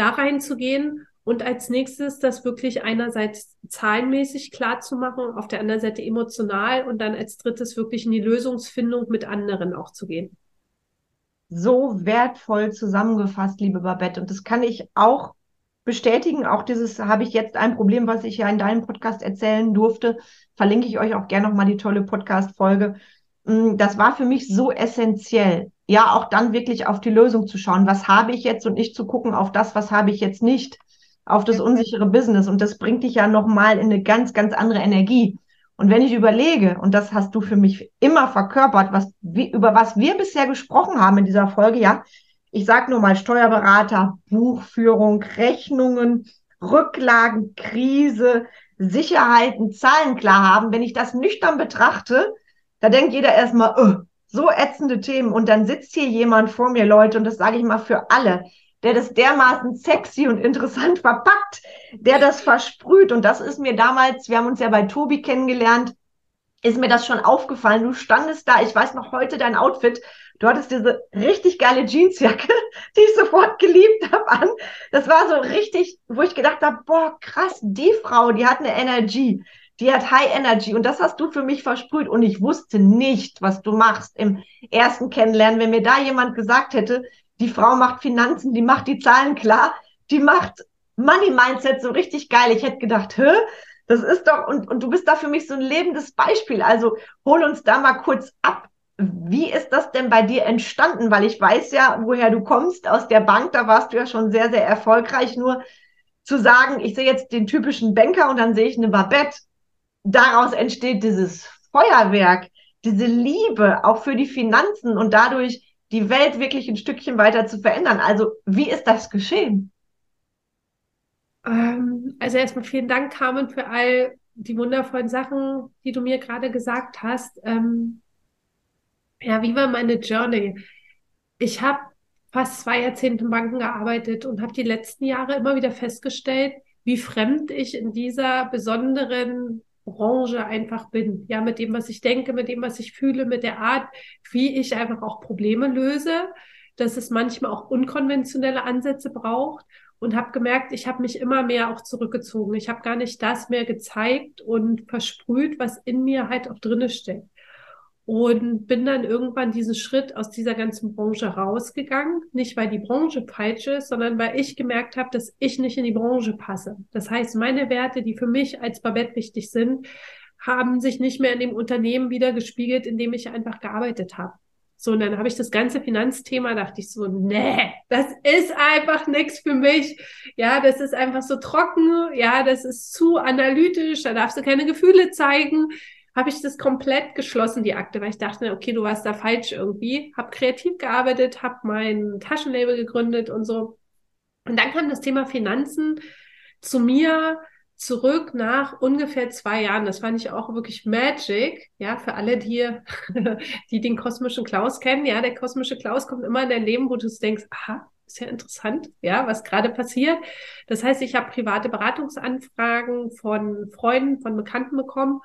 da reinzugehen und als nächstes das wirklich einerseits zahlenmäßig klar zu machen, auf der anderen Seite emotional und dann als drittes wirklich in die Lösungsfindung mit anderen auch zu gehen. So wertvoll zusammengefasst, liebe Babette. Und das kann ich auch bestätigen. Auch dieses habe ich jetzt ein Problem, was ich ja in deinem Podcast erzählen durfte. Verlinke ich euch auch gerne nochmal die tolle Podcast-Folge. Mm, das war für mich so essentiell. Ja, auch dann wirklich auf die Lösung zu schauen. Was habe ich jetzt und nicht zu gucken auf das, was habe ich jetzt nicht, auf das unsichere Business. Und das bringt dich ja nochmal in eine ganz, ganz andere Energie. Und wenn ich überlege, und das hast du für mich immer verkörpert, was, wie, über was wir bisher gesprochen haben in dieser Folge, ja, ich sage nur mal Steuerberater, Buchführung, Rechnungen, Rücklagen, Krise, Sicherheiten, Zahlen klar haben. Wenn ich das nüchtern betrachte, da denkt jeder erstmal, oh, so ätzende Themen. Und dann sitzt hier jemand vor mir, Leute, und das sage ich mal für alle, der das dermaßen sexy und interessant verpackt, der das versprüht. Und das ist mir damals, wir haben uns ja bei Tobi kennengelernt, ist mir das schon aufgefallen. Du standest da, ich weiß noch heute dein Outfit, du hattest diese richtig geile Jeansjacke, die ich sofort geliebt habe an. Das war so richtig, wo ich gedacht habe, boah, krass, die Frau, die hat eine Energy, die hat High Energy und das hast du für mich versprüht und ich wusste nicht, was du machst im ersten Kennenlernen. Wenn mir da jemand gesagt hätte, die Frau macht Finanzen, die macht die Zahlen klar, die macht Money Mindset so richtig geil. Ich hätte gedacht, hä? Das ist doch, und, und du bist da für mich so ein lebendes Beispiel. Also hol uns da mal kurz ab. Wie ist das denn bei dir entstanden? Weil ich weiß ja, woher du kommst. Aus der Bank, da warst du ja schon sehr, sehr erfolgreich. Nur zu sagen, ich sehe jetzt den typischen Banker und dann sehe ich eine Babette. Daraus entsteht dieses Feuerwerk, diese Liebe auch für die Finanzen und dadurch die Welt wirklich ein Stückchen weiter zu verändern. Also wie ist das geschehen? Ähm, also erstmal vielen Dank, Carmen, für all die wundervollen Sachen, die du mir gerade gesagt hast. Ähm, ja, wie war meine Journey? Ich habe fast zwei Jahrzehnte in Banken gearbeitet und habe die letzten Jahre immer wieder festgestellt, wie fremd ich in dieser besonderen Branche einfach bin. Ja, mit dem, was ich denke, mit dem, was ich fühle, mit der Art, wie ich einfach auch Probleme löse, dass es manchmal auch unkonventionelle Ansätze braucht und habe gemerkt, ich habe mich immer mehr auch zurückgezogen. Ich habe gar nicht das mehr gezeigt und versprüht, was in mir halt auch drinne steckt und bin dann irgendwann diesen Schritt aus dieser ganzen Branche rausgegangen. Nicht, weil die Branche falsch ist, sondern weil ich gemerkt habe, dass ich nicht in die Branche passe. Das heißt, meine Werte, die für mich als Babette wichtig sind, haben sich nicht mehr in dem Unternehmen wieder gespiegelt, in dem ich einfach gearbeitet habe. So, und dann habe ich das ganze Finanzthema, dachte ich so, nee, das ist einfach nichts für mich. Ja, das ist einfach so trocken. Ja, das ist zu analytisch. Da darfst du keine Gefühle zeigen habe ich das komplett geschlossen, die Akte, weil ich dachte, okay, du warst da falsch irgendwie. Habe kreativ gearbeitet, habe mein Taschenlabel gegründet und so. Und dann kam das Thema Finanzen zu mir zurück nach ungefähr zwei Jahren. Das fand ich auch wirklich magic, ja, für alle, die, die den kosmischen Klaus kennen. Ja, der kosmische Klaus kommt immer in dein Leben, wo du denkst, aha, ist ja interessant, ja, was gerade passiert. Das heißt, ich habe private Beratungsanfragen von Freunden, von Bekannten bekommen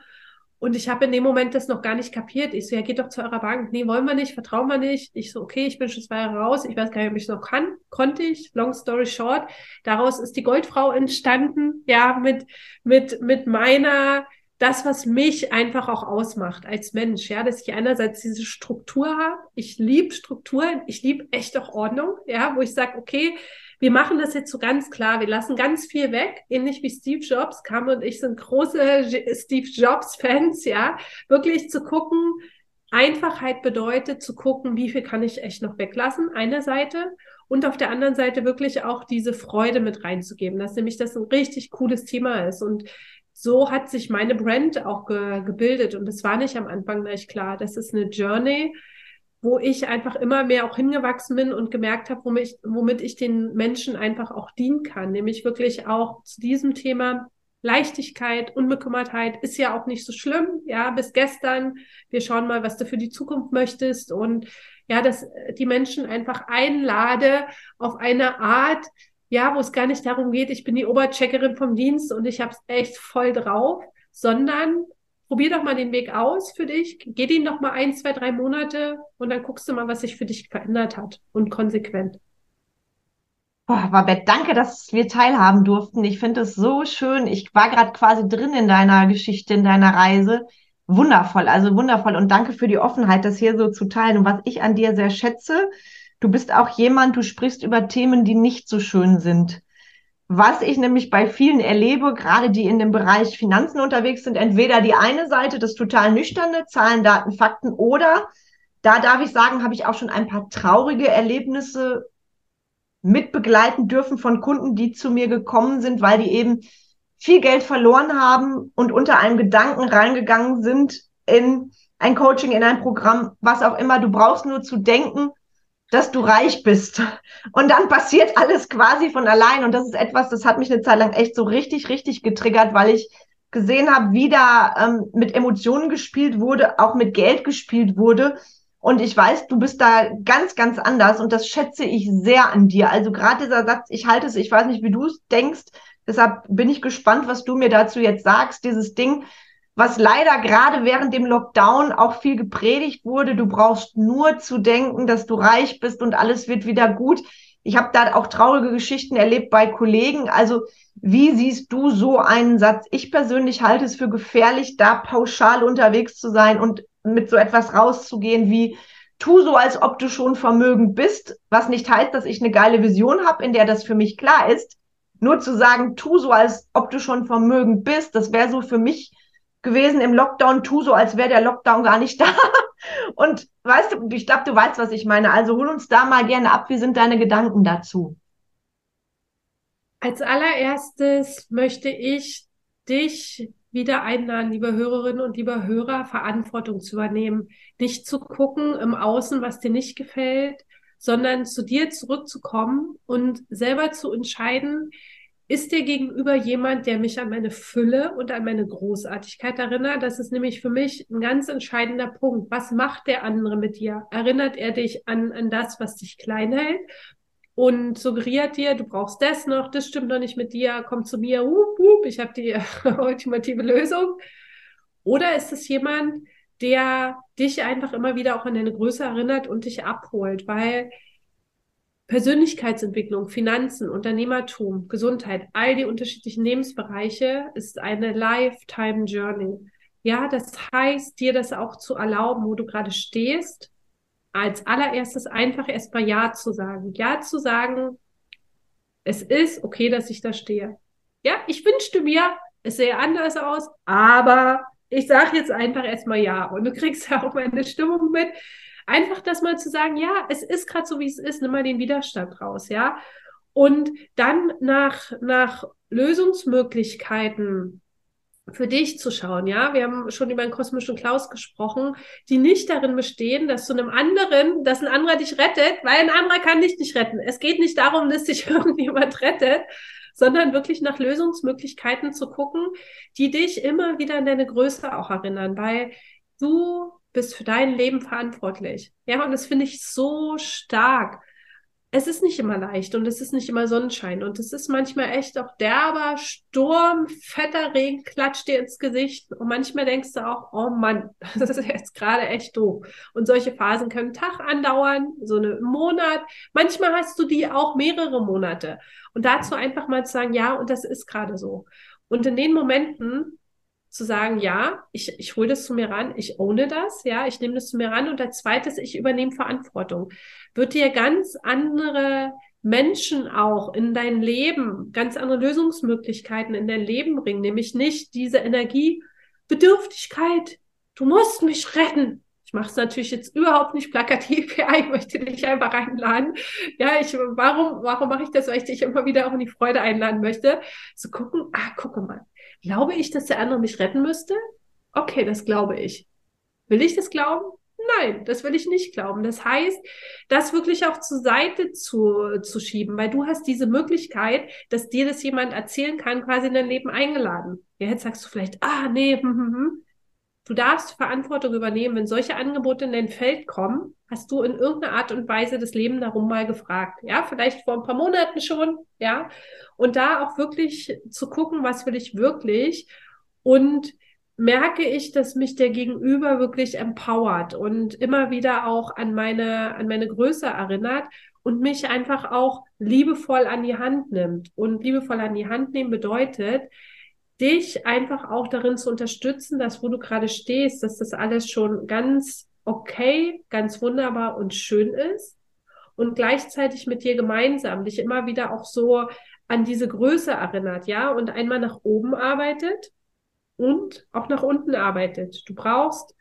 und ich habe in dem Moment das noch gar nicht kapiert. Ich so, ja, geht doch zu eurer Bank. Nee, wollen wir nicht, vertrauen wir nicht. Ich so, okay, ich bin schon zwei Jahre raus. Ich weiß gar nicht, ob ich es noch kann. Konnte ich. Long story short. Daraus ist die Goldfrau entstanden. Ja, mit, mit, mit meiner, das, was mich einfach auch ausmacht als Mensch. Ja, dass ich einerseits diese Struktur habe. Ich liebe Strukturen. Ich liebe echt auch Ordnung. Ja, wo ich sage, okay, wir machen das jetzt so ganz klar. Wir lassen ganz viel weg, ähnlich wie Steve Jobs. Kam und ich sind große Steve Jobs Fans, ja. Wirklich zu gucken, Einfachheit bedeutet zu gucken, wie viel kann ich echt noch weglassen, eine Seite. Und auf der anderen Seite wirklich auch diese Freude mit reinzugeben, dass nämlich das ein richtig cooles Thema ist. Und so hat sich meine Brand auch ge gebildet. Und es war nicht am Anfang gleich klar. Das ist eine Journey, wo ich einfach immer mehr auch hingewachsen bin und gemerkt habe, womit ich, womit ich den Menschen einfach auch dienen kann, nämlich wirklich auch zu diesem Thema Leichtigkeit, Unbekümmertheit ist ja auch nicht so schlimm, ja, bis gestern. Wir schauen mal, was du für die Zukunft möchtest. Und ja, dass die Menschen einfach einlade auf eine Art, ja, wo es gar nicht darum geht, ich bin die Obercheckerin vom Dienst und ich habe es echt voll drauf, sondern probier doch mal den Weg aus für dich, geh den doch mal ein, zwei, drei Monate und dann guckst du mal, was sich für dich verändert hat und konsequent. Boah, Babette, danke, dass wir teilhaben durften. Ich finde es so schön. Ich war gerade quasi drin in deiner Geschichte, in deiner Reise. Wundervoll, also wundervoll. Und danke für die Offenheit, das hier so zu teilen. Und was ich an dir sehr schätze, du bist auch jemand, du sprichst über Themen, die nicht so schön sind. Was ich nämlich bei vielen erlebe, gerade die in dem Bereich Finanzen unterwegs sind, entweder die eine Seite, das total nüchterne, Zahlen, Daten, Fakten, oder da darf ich sagen, habe ich auch schon ein paar traurige Erlebnisse mitbegleiten dürfen von Kunden, die zu mir gekommen sind, weil die eben viel Geld verloren haben und unter einem Gedanken reingegangen sind in ein Coaching, in ein Programm, was auch immer. Du brauchst nur zu denken, dass du reich bist. Und dann passiert alles quasi von allein. Und das ist etwas, das hat mich eine Zeit lang echt so richtig, richtig getriggert, weil ich gesehen habe, wie da ähm, mit Emotionen gespielt wurde, auch mit Geld gespielt wurde. Und ich weiß, du bist da ganz, ganz anders und das schätze ich sehr an dir. Also gerade dieser Satz, ich halte es, ich weiß nicht, wie du es denkst. Deshalb bin ich gespannt, was du mir dazu jetzt sagst. Dieses Ding, was leider gerade während dem Lockdown auch viel gepredigt wurde. Du brauchst nur zu denken, dass du reich bist und alles wird wieder gut. Ich habe da auch traurige Geschichten erlebt bei Kollegen. Also wie siehst du so einen Satz? Ich persönlich halte es für gefährlich, da pauschal unterwegs zu sein und mit so etwas rauszugehen wie tu so, als ob du schon vermögend bist, was nicht heißt, dass ich eine geile Vision habe, in der das für mich klar ist. Nur zu sagen, tu so, als ob du schon vermögend bist, das wäre so für mich gewesen im Lockdown, tu so, als wäre der Lockdown gar nicht da. Und weißt du, ich glaube, du weißt, was ich meine. Also hol uns da mal gerne ab. Wie sind deine Gedanken dazu? Als allererstes möchte ich dich wieder einladen, liebe Hörerinnen und liebe Hörer, Verantwortung zu übernehmen. Nicht zu gucken im Außen, was dir nicht gefällt, sondern zu dir zurückzukommen und selber zu entscheiden, ist dir gegenüber jemand, der mich an meine Fülle und an meine Großartigkeit erinnert? Das ist nämlich für mich ein ganz entscheidender Punkt. Was macht der andere mit dir? Erinnert er dich an, an das, was dich klein hält? Und suggeriert dir, du brauchst das noch, das stimmt noch nicht mit dir, komm zu mir, hup, hup, ich habe die ultimative Lösung. Oder ist es jemand, der dich einfach immer wieder auch an deine Größe erinnert und dich abholt? Weil Persönlichkeitsentwicklung, Finanzen, Unternehmertum, Gesundheit, all die unterschiedlichen Lebensbereiche ist eine Lifetime Journey. Ja, das heißt, dir das auch zu erlauben, wo du gerade stehst, als allererstes einfach erstmal Ja zu sagen. Ja zu sagen, es ist okay, dass ich da stehe. Ja, ich wünschte mir, es sähe anders aus, aber ich sage jetzt einfach erstmal Ja. Und du kriegst ja auch meine Stimmung mit einfach das mal zu sagen, ja, es ist gerade so, wie es ist, nimm mal den Widerstand raus, ja. Und dann nach, nach Lösungsmöglichkeiten für dich zu schauen, ja. Wir haben schon über den kosmischen Klaus gesprochen, die nicht darin bestehen, dass du einem anderen, dass ein anderer dich rettet, weil ein anderer kann dich nicht retten. Es geht nicht darum, dass dich irgendjemand rettet, sondern wirklich nach Lösungsmöglichkeiten zu gucken, die dich immer wieder an deine Größe auch erinnern, weil du bist für dein Leben verantwortlich. Ja, und das finde ich so stark. Es ist nicht immer leicht und es ist nicht immer Sonnenschein und es ist manchmal echt auch derber Sturm, fetter Regen klatscht dir ins Gesicht und manchmal denkst du auch, oh Mann, das ist jetzt gerade echt doof. Und solche Phasen können Tag andauern, so einen Monat. Manchmal hast du die auch mehrere Monate. Und dazu einfach mal zu sagen, ja, und das ist gerade so. Und in den Momenten zu sagen, ja, ich, ich hole das zu mir ran, ich ohne das, ja, ich nehme das zu mir ran und als zweites, ich übernehme Verantwortung. Wird dir ganz andere Menschen auch in dein Leben, ganz andere Lösungsmöglichkeiten in dein Leben bringen, nämlich nicht diese Energiebedürftigkeit, du musst mich retten. Ich mache es natürlich jetzt überhaupt nicht plakativ, ja, ich möchte dich einfach einladen. Ja, ich, warum, warum mache ich das? Weil ich dich immer wieder auch in die Freude einladen möchte, zu gucken, ah, gucke mal, Glaube ich, dass der andere mich retten müsste? Okay, das glaube ich. Will ich das glauben? Nein, das will ich nicht glauben. Das heißt, das wirklich auch zur Seite zu, zu schieben, weil du hast diese Möglichkeit, dass dir das jemand erzählen kann, quasi in dein Leben eingeladen. Ja, jetzt sagst du vielleicht, ah, nee, hm, hm, hm. Du darfst Verantwortung übernehmen. Wenn solche Angebote in dein Feld kommen, hast du in irgendeiner Art und Weise das Leben darum mal gefragt. Ja, vielleicht vor ein paar Monaten schon. Ja, und da auch wirklich zu gucken, was will ich wirklich und merke ich, dass mich der Gegenüber wirklich empowert und immer wieder auch an meine, an meine Größe erinnert und mich einfach auch liebevoll an die Hand nimmt. Und liebevoll an die Hand nehmen bedeutet, dich einfach auch darin zu unterstützen, dass wo du gerade stehst, dass das alles schon ganz okay, ganz wunderbar und schön ist und gleichzeitig mit dir gemeinsam dich immer wieder auch so an diese Größe erinnert, ja, und einmal nach oben arbeitet und auch nach unten arbeitet. Du brauchst,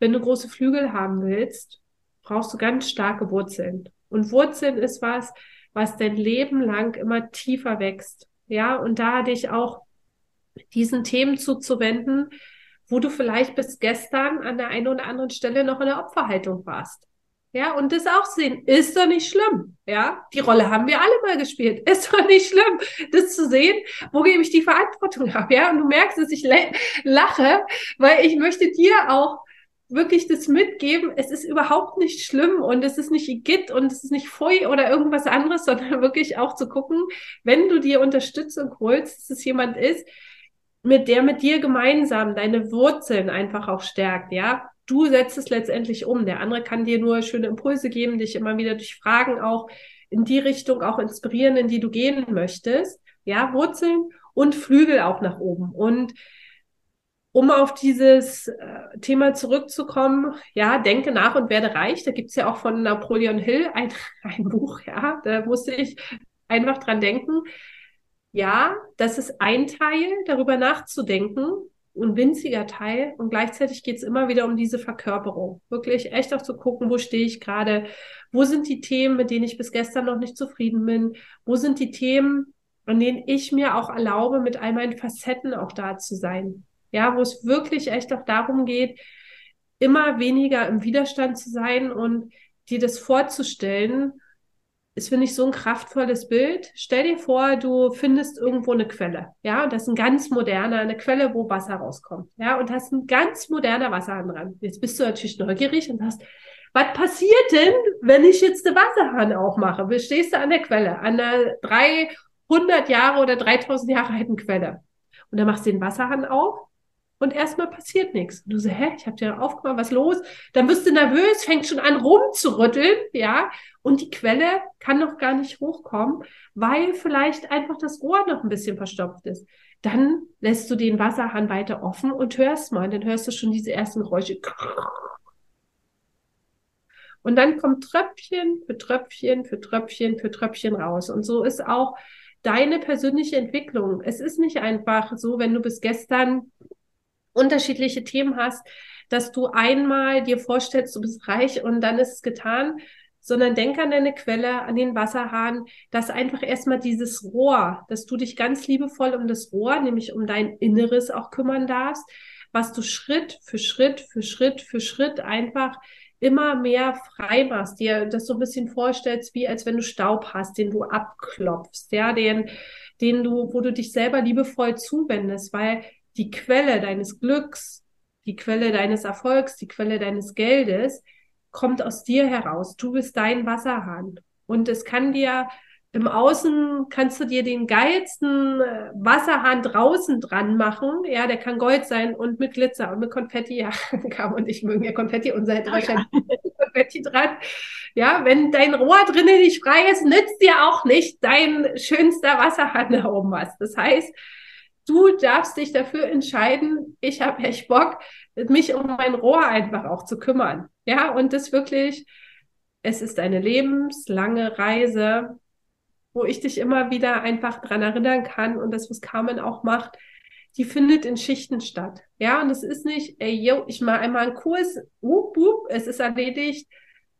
wenn du große Flügel haben willst, brauchst du ganz starke Wurzeln. Und Wurzeln ist was, was dein Leben lang immer tiefer wächst. Ja, und da dich auch diesen Themen zuzuwenden, wo du vielleicht bis gestern an der einen oder anderen Stelle noch in der Opferhaltung warst. Ja, und das auch sehen, ist doch nicht schlimm. Ja, die Rolle haben wir alle mal gespielt. Ist doch nicht schlimm, das zu sehen, wo gebe ich die Verantwortung ab. Ja, und du merkst, dass ich lache, weil ich möchte dir auch wirklich das mitgeben. Es ist überhaupt nicht schlimm und es ist nicht Igitt und es ist nicht Pfui oder irgendwas anderes, sondern wirklich auch zu gucken, wenn du dir Unterstützung holst, dass es jemand ist, mit der mit dir gemeinsam deine Wurzeln einfach auch stärkt, ja. Du setzt es letztendlich um. Der andere kann dir nur schöne Impulse geben, dich immer wieder durch Fragen auch in die Richtung auch inspirieren, in die du gehen möchtest. Ja, Wurzeln und Flügel auch nach oben. Und um auf dieses äh, Thema zurückzukommen, ja, denke nach und werde reich. Da gibt's ja auch von Napoleon Hill ein, ein Buch, ja, da musste ich einfach dran denken ja, das ist ein Teil, darüber nachzudenken, ein winziger Teil. Und gleichzeitig geht es immer wieder um diese Verkörperung. Wirklich echt auch zu gucken, wo stehe ich gerade, wo sind die Themen, mit denen ich bis gestern noch nicht zufrieden bin, wo sind die Themen, an denen ich mir auch erlaube, mit all meinen Facetten auch da zu sein. Ja, wo es wirklich echt auch darum geht, immer weniger im Widerstand zu sein und dir das vorzustellen ist, finde ich, so ein kraftvolles Bild. Stell dir vor, du findest irgendwo eine Quelle, ja, und das ist ein ganz moderner, eine Quelle, wo Wasser rauskommt, ja, und hast ein ganz moderner Wasserhahn dran. Jetzt bist du natürlich neugierig und hast, was passiert denn, wenn ich jetzt den Wasserhahn aufmache? Wie stehst du an der Quelle, an der 300 Jahre oder 3000 Jahre alten Quelle? Und dann machst du den Wasserhahn auf und erstmal passiert nichts. Und du so, hä, ich habe dir aufgemacht, was los? Dann wirst du nervös, fängst schon an rumzurütteln, ja, und die Quelle kann noch gar nicht hochkommen, weil vielleicht einfach das Rohr noch ein bisschen verstopft ist. Dann lässt du den Wasserhahn weiter offen und hörst mal, dann hörst du schon diese ersten Geräusche. Und dann kommt Tröpfchen für Tröpfchen für Tröpfchen für Tröpfchen raus. Und so ist auch deine persönliche Entwicklung. Es ist nicht einfach so, wenn du bis gestern unterschiedliche Themen hast, dass du einmal dir vorstellst, du bist reich und dann ist es getan, sondern denk an deine Quelle, an den Wasserhahn, dass einfach erstmal dieses Rohr, dass du dich ganz liebevoll um das Rohr, nämlich um dein Inneres auch kümmern darfst, was du Schritt für Schritt für Schritt für Schritt einfach immer mehr frei machst, dir das so ein bisschen vorstellst, wie als wenn du Staub hast, den du abklopfst, ja, den, den du, wo du dich selber liebevoll zuwendest, weil die Quelle deines Glücks, die Quelle deines Erfolgs, die Quelle deines Geldes kommt aus dir heraus. Du bist dein Wasserhahn. Und es kann dir im Außen kannst du dir den geilsten äh, Wasserhahn draußen dran machen. Ja, der kann Gold sein und mit Glitzer und mit Konfetti. Ja, Kam und ich mögen ja Konfetti und seid wahrscheinlich Konfetti dran. Ja, wenn dein Rohr drinnen nicht frei ist, nützt dir auch nicht dein schönster Wasserhahn da oben was. Das heißt, du darfst dich dafür entscheiden, ich habe echt Bock, mich um mein Rohr einfach auch zu kümmern. Ja, und das wirklich, es ist eine lebenslange Reise, wo ich dich immer wieder einfach dran erinnern kann und das, was Carmen auch macht, die findet in Schichten statt. Ja, und es ist nicht, ey, yo, ich mache einmal einen Kurs, up, up, es ist erledigt,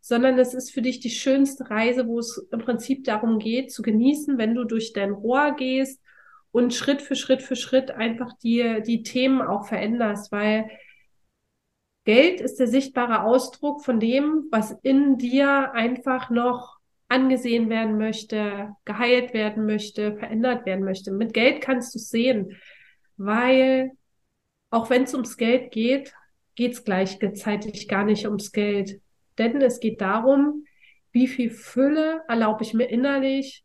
sondern es ist für dich die schönste Reise, wo es im Prinzip darum geht, zu genießen, wenn du durch dein Rohr gehst und Schritt für Schritt für Schritt einfach dir die Themen auch veränderst, weil Geld ist der sichtbare Ausdruck von dem, was in dir einfach noch angesehen werden möchte, geheilt werden möchte, verändert werden möchte. Mit Geld kannst du es sehen, weil auch wenn es ums Geld geht, geht es gleichzeitig gar nicht ums Geld. Denn es geht darum, wie viel Fülle erlaube ich mir innerlich,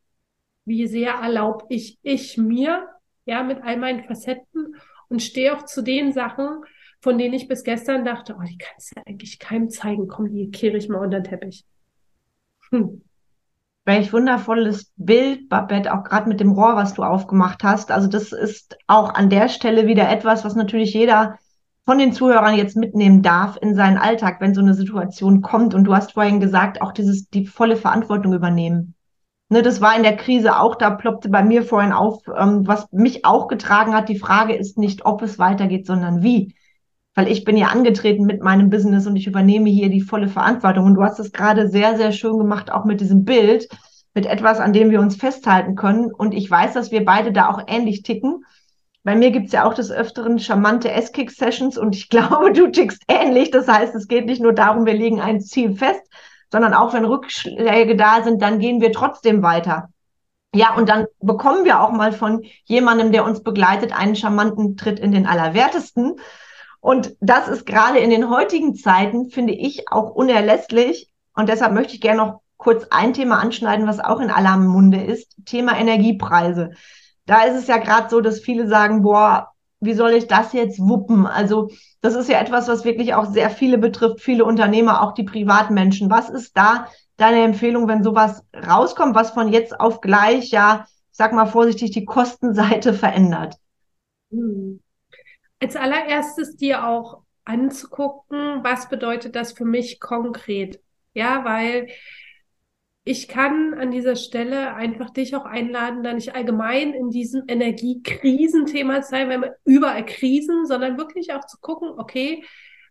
wie sehr erlaube ich ich mir, ja, mit all meinen Facetten und stehe auch zu den Sachen, von denen ich bis gestern dachte, oh, die kannst du eigentlich keinem zeigen. Komm, die kehre ich mal unter den Teppich. Hm. Welch wundervolles Bild, Babette, auch gerade mit dem Rohr, was du aufgemacht hast. Also das ist auch an der Stelle wieder etwas, was natürlich jeder von den Zuhörern jetzt mitnehmen darf in seinen Alltag, wenn so eine Situation kommt. Und du hast vorhin gesagt, auch dieses, die volle Verantwortung übernehmen. Ne, das war in der Krise auch, da ploppte bei mir vorhin auf, ähm, was mich auch getragen hat. Die Frage ist nicht, ob es weitergeht, sondern wie. Weil ich bin ja angetreten mit meinem Business und ich übernehme hier die volle Verantwortung. Und du hast es gerade sehr, sehr schön gemacht, auch mit diesem Bild, mit etwas, an dem wir uns festhalten können. Und ich weiß, dass wir beide da auch ähnlich ticken. Bei mir gibt's ja auch des Öfteren charmante S-Kick-Sessions und ich glaube, du tickst ähnlich. Das heißt, es geht nicht nur darum, wir legen ein Ziel fest, sondern auch wenn Rückschläge da sind, dann gehen wir trotzdem weiter. Ja, und dann bekommen wir auch mal von jemandem, der uns begleitet, einen charmanten Tritt in den Allerwertesten. Und das ist gerade in den heutigen Zeiten, finde ich, auch unerlässlich. Und deshalb möchte ich gerne noch kurz ein Thema anschneiden, was auch in aller Munde ist. Thema Energiepreise. Da ist es ja gerade so, dass viele sagen, boah, wie soll ich das jetzt wuppen? Also das ist ja etwas, was wirklich auch sehr viele betrifft, viele Unternehmer, auch die Privatmenschen. Was ist da deine Empfehlung, wenn sowas rauskommt, was von jetzt auf gleich, ja, ich sag mal vorsichtig, die Kostenseite verändert? Hm. Als allererstes dir auch anzugucken, was bedeutet das für mich konkret? Ja, weil ich kann an dieser Stelle einfach dich auch einladen, da nicht allgemein in diesem Energiekrisenthema zu sein, wenn wir überall Krisen, sondern wirklich auch zu gucken, okay,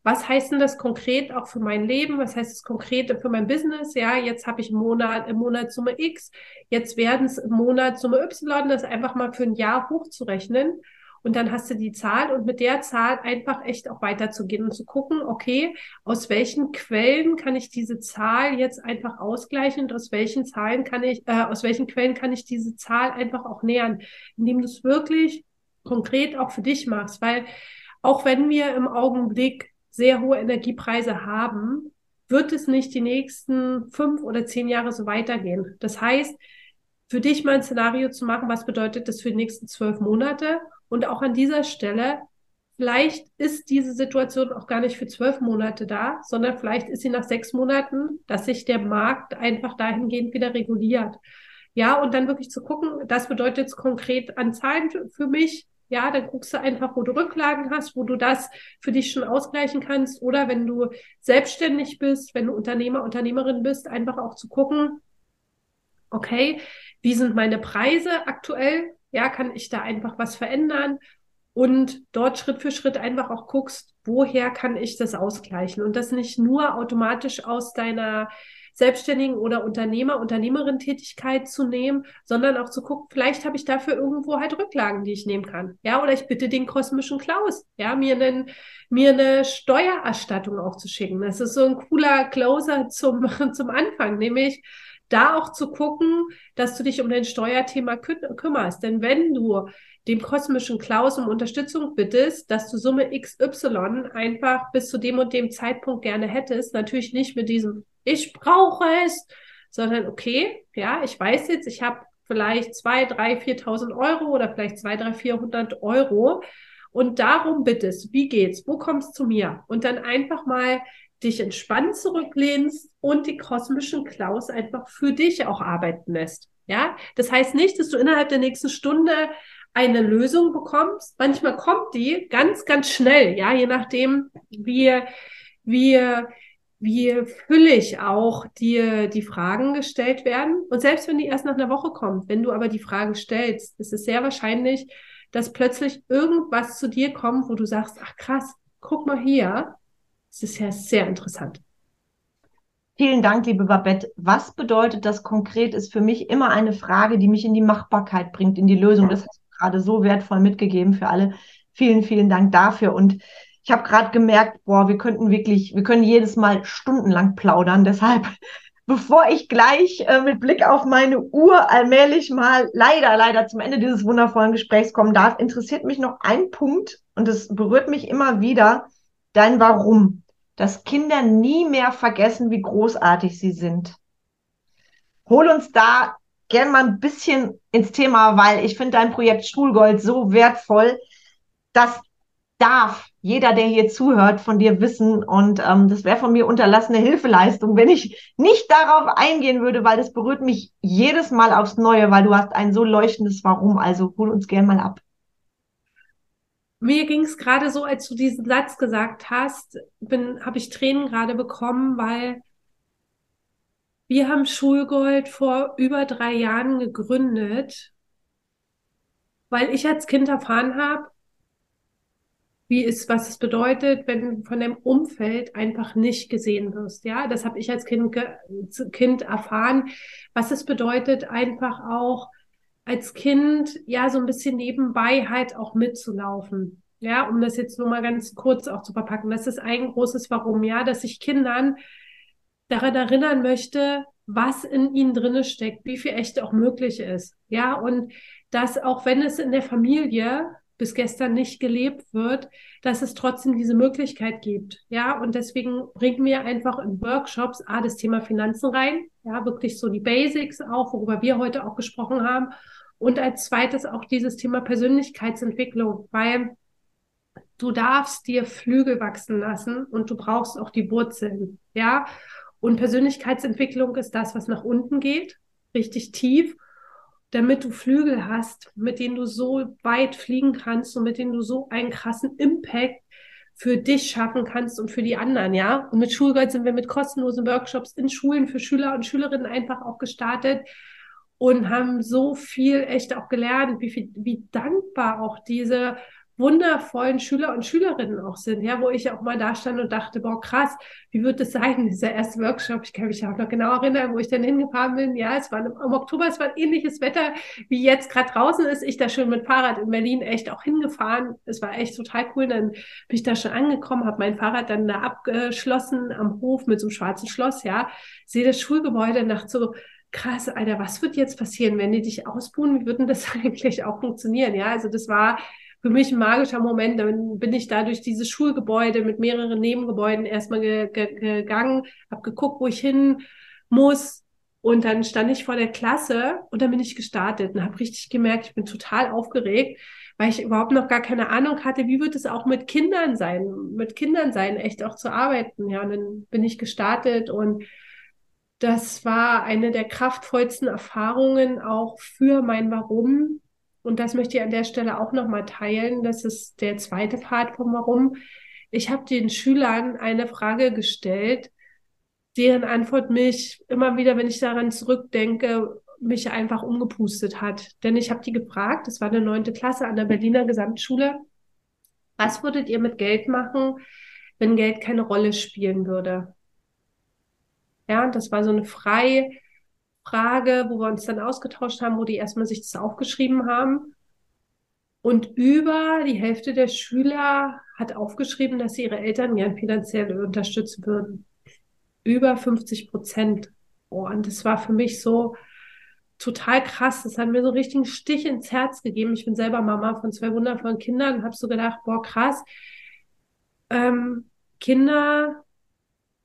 was heißt denn das konkret auch für mein Leben? Was heißt das konkret für mein Business? Ja, jetzt habe ich im Monat, im Monat Summe X, jetzt werden es im Monat Summe Y, das einfach mal für ein Jahr hochzurechnen und dann hast du die Zahl und mit der Zahl einfach echt auch weiterzugehen und zu gucken, okay, aus welchen Quellen kann ich diese Zahl jetzt einfach ausgleichen und aus welchen Zahlen kann ich, äh, aus welchen Quellen kann ich diese Zahl einfach auch nähern, indem du es wirklich konkret auch für dich machst, weil auch wenn wir im Augenblick sehr hohe Energiepreise haben, wird es nicht die nächsten fünf oder zehn Jahre so weitergehen. Das heißt, für dich mal ein Szenario zu machen, was bedeutet das für die nächsten zwölf Monate und auch an dieser Stelle, vielleicht ist diese Situation auch gar nicht für zwölf Monate da, sondern vielleicht ist sie nach sechs Monaten, dass sich der Markt einfach dahingehend wieder reguliert. Ja, und dann wirklich zu gucken, das bedeutet jetzt konkret an Zahlen für mich. Ja, dann guckst du einfach, wo du Rücklagen hast, wo du das für dich schon ausgleichen kannst. Oder wenn du selbstständig bist, wenn du Unternehmer, Unternehmerin bist, einfach auch zu gucken, okay, wie sind meine Preise aktuell? Ja, kann ich da einfach was verändern? Und dort Schritt für Schritt einfach auch guckst, woher kann ich das ausgleichen? Und das nicht nur automatisch aus deiner Selbstständigen oder Unternehmer, Unternehmerin-Tätigkeit zu nehmen, sondern auch zu gucken, vielleicht habe ich dafür irgendwo halt Rücklagen, die ich nehmen kann. Ja, oder ich bitte den kosmischen Klaus, ja, mir einen, mir eine Steuererstattung auch zu schicken. Das ist so ein cooler Closer zum, zum Anfang, nämlich da auch zu gucken, dass du dich um dein Steuerthema kü kümmerst. Denn wenn du dem kosmischen Klaus um Unterstützung bittest, dass du Summe XY einfach bis zu dem und dem Zeitpunkt gerne hättest, natürlich nicht mit diesem Ich brauche es, sondern okay, ja, ich weiß jetzt, ich habe vielleicht zwei, drei, viertausend Euro oder vielleicht zwei, drei, vierhundert Euro und darum bittest, wie geht's, wo kommst du zu mir? Und dann einfach mal dich entspannt zurücklehnst und die kosmischen Klaus einfach für dich auch arbeiten lässt. Ja, das heißt nicht, dass du innerhalb der nächsten Stunde eine Lösung bekommst. Manchmal kommt die ganz, ganz schnell, ja, je nachdem, wie, wie, wie füllig auch dir die Fragen gestellt werden. Und selbst wenn die erst nach einer Woche kommt, wenn du aber die Fragen stellst, ist es sehr wahrscheinlich, dass plötzlich irgendwas zu dir kommt, wo du sagst, ach krass, guck mal hier, das ist ja sehr interessant. Vielen Dank, liebe Babette. Was bedeutet das konkret, ist für mich immer eine Frage, die mich in die Machbarkeit bringt, in die Lösung. Das hast du gerade so wertvoll mitgegeben für alle. Vielen, vielen Dank dafür. Und ich habe gerade gemerkt, boah, wir könnten wirklich, wir können jedes Mal stundenlang plaudern. Deshalb, bevor ich gleich äh, mit Blick auf meine Uhr allmählich mal leider, leider zum Ende dieses wundervollen Gesprächs kommen darf, interessiert mich noch ein Punkt und es berührt mich immer wieder dein Warum, dass Kinder nie mehr vergessen, wie großartig sie sind. Hol uns da gern mal ein bisschen ins Thema, weil ich finde dein Projekt Schulgold so wertvoll. Das darf jeder, der hier zuhört, von dir wissen. Und ähm, das wäre von mir unterlassene Hilfeleistung, wenn ich nicht darauf eingehen würde, weil das berührt mich jedes Mal aufs Neue, weil du hast ein so leuchtendes Warum. Also hol uns gern mal ab mir ging es gerade so, als du diesen Satz gesagt hast, bin, habe ich Tränen gerade bekommen, weil Wir haben Schulgold vor über drei Jahren gegründet, weil ich als Kind erfahren habe, wie es, was es bedeutet, wenn du von deinem Umfeld einfach nicht gesehen wirst. Ja, das habe ich als Kind, kind erfahren, was es bedeutet, einfach auch als Kind ja so ein bisschen nebenbei halt auch mitzulaufen. Ja, um das jetzt nur mal ganz kurz auch zu verpacken. Das ist ein großes Warum, ja, dass ich Kindern daran erinnern möchte, was in ihnen drinne steckt, wie viel echt auch möglich ist. Ja, und dass auch wenn es in der Familie bis gestern nicht gelebt wird, dass es trotzdem diese Möglichkeit gibt. Ja, und deswegen bringen wir einfach in Workshops A, das Thema Finanzen rein. Ja, wirklich so die Basics auch, worüber wir heute auch gesprochen haben. Und als zweites auch dieses Thema Persönlichkeitsentwicklung, weil du darfst dir Flügel wachsen lassen und du brauchst auch die Wurzeln. Ja, und Persönlichkeitsentwicklung ist das, was nach unten geht, richtig tief damit du Flügel hast, mit denen du so weit fliegen kannst und mit denen du so einen krassen Impact für dich schaffen kannst und für die anderen, ja. Und mit Schulgold sind wir mit kostenlosen Workshops in Schulen für Schüler und Schülerinnen einfach auch gestartet und haben so viel echt auch gelernt, wie viel, wie dankbar auch diese wundervollen Schüler und Schülerinnen auch sind, ja, wo ich auch mal da stand und dachte, boah, krass, wie wird das sein, dieser erste Workshop? Ich kann mich auch noch genau erinnern, wo ich dann hingefahren bin. Ja, es war im, Oktober, es war ein ähnliches Wetter, wie jetzt gerade draußen ist. Ich da schön mit Fahrrad in Berlin echt auch hingefahren. Es war echt total cool. Dann bin ich da schon angekommen, habe mein Fahrrad dann da abgeschlossen am Hof mit so einem schwarzen Schloss, ja, sehe das Schulgebäude nach so, krass, Alter, was wird jetzt passieren, wenn die dich ausbuhen? Wie wird denn das eigentlich auch funktionieren? Ja, also das war für mich ein magischer Moment. Dann bin ich da durch dieses Schulgebäude mit mehreren Nebengebäuden erstmal ge ge gegangen, habe geguckt, wo ich hin muss. Und dann stand ich vor der Klasse und dann bin ich gestartet und habe richtig gemerkt, ich bin total aufgeregt, weil ich überhaupt noch gar keine Ahnung hatte, wie wird es auch mit Kindern sein, mit Kindern sein, echt auch zu arbeiten. Ja, und dann bin ich gestartet und das war eine der kraftvollsten Erfahrungen auch für mein Warum, und das möchte ich an der Stelle auch nochmal teilen. Das ist der zweite Part vom Warum. Ich habe den Schülern eine Frage gestellt, deren Antwort mich immer wieder, wenn ich daran zurückdenke, mich einfach umgepustet hat. Denn ich habe die gefragt, das war eine neunte Klasse an der Berliner Gesamtschule, was würdet ihr mit Geld machen, wenn Geld keine Rolle spielen würde? Ja, das war so eine frei Frage, wo wir uns dann ausgetauscht haben, wo die erstmal sich das aufgeschrieben haben. Und über die Hälfte der Schüler hat aufgeschrieben, dass sie ihre Eltern gern finanziell unterstützen würden. Über 50 Prozent. Oh, und das war für mich so total krass. Das hat mir so einen Stich ins Herz gegeben. Ich bin selber Mama von zwei wundervollen Kindern und habe so gedacht, boah, krass. Ähm, Kinder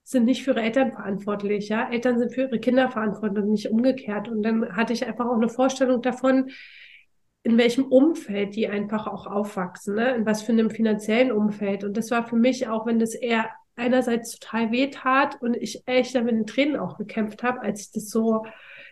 sind nicht für ihre Eltern verantwortlich, ja. Eltern sind für ihre Kinder verantwortlich, nicht umgekehrt. Und dann hatte ich einfach auch eine Vorstellung davon, in welchem Umfeld die einfach auch aufwachsen, ne? in was für einem finanziellen Umfeld. Und das war für mich auch, wenn das eher einerseits total weh tat und ich echt dann mit den Tränen auch gekämpft habe, als ich das so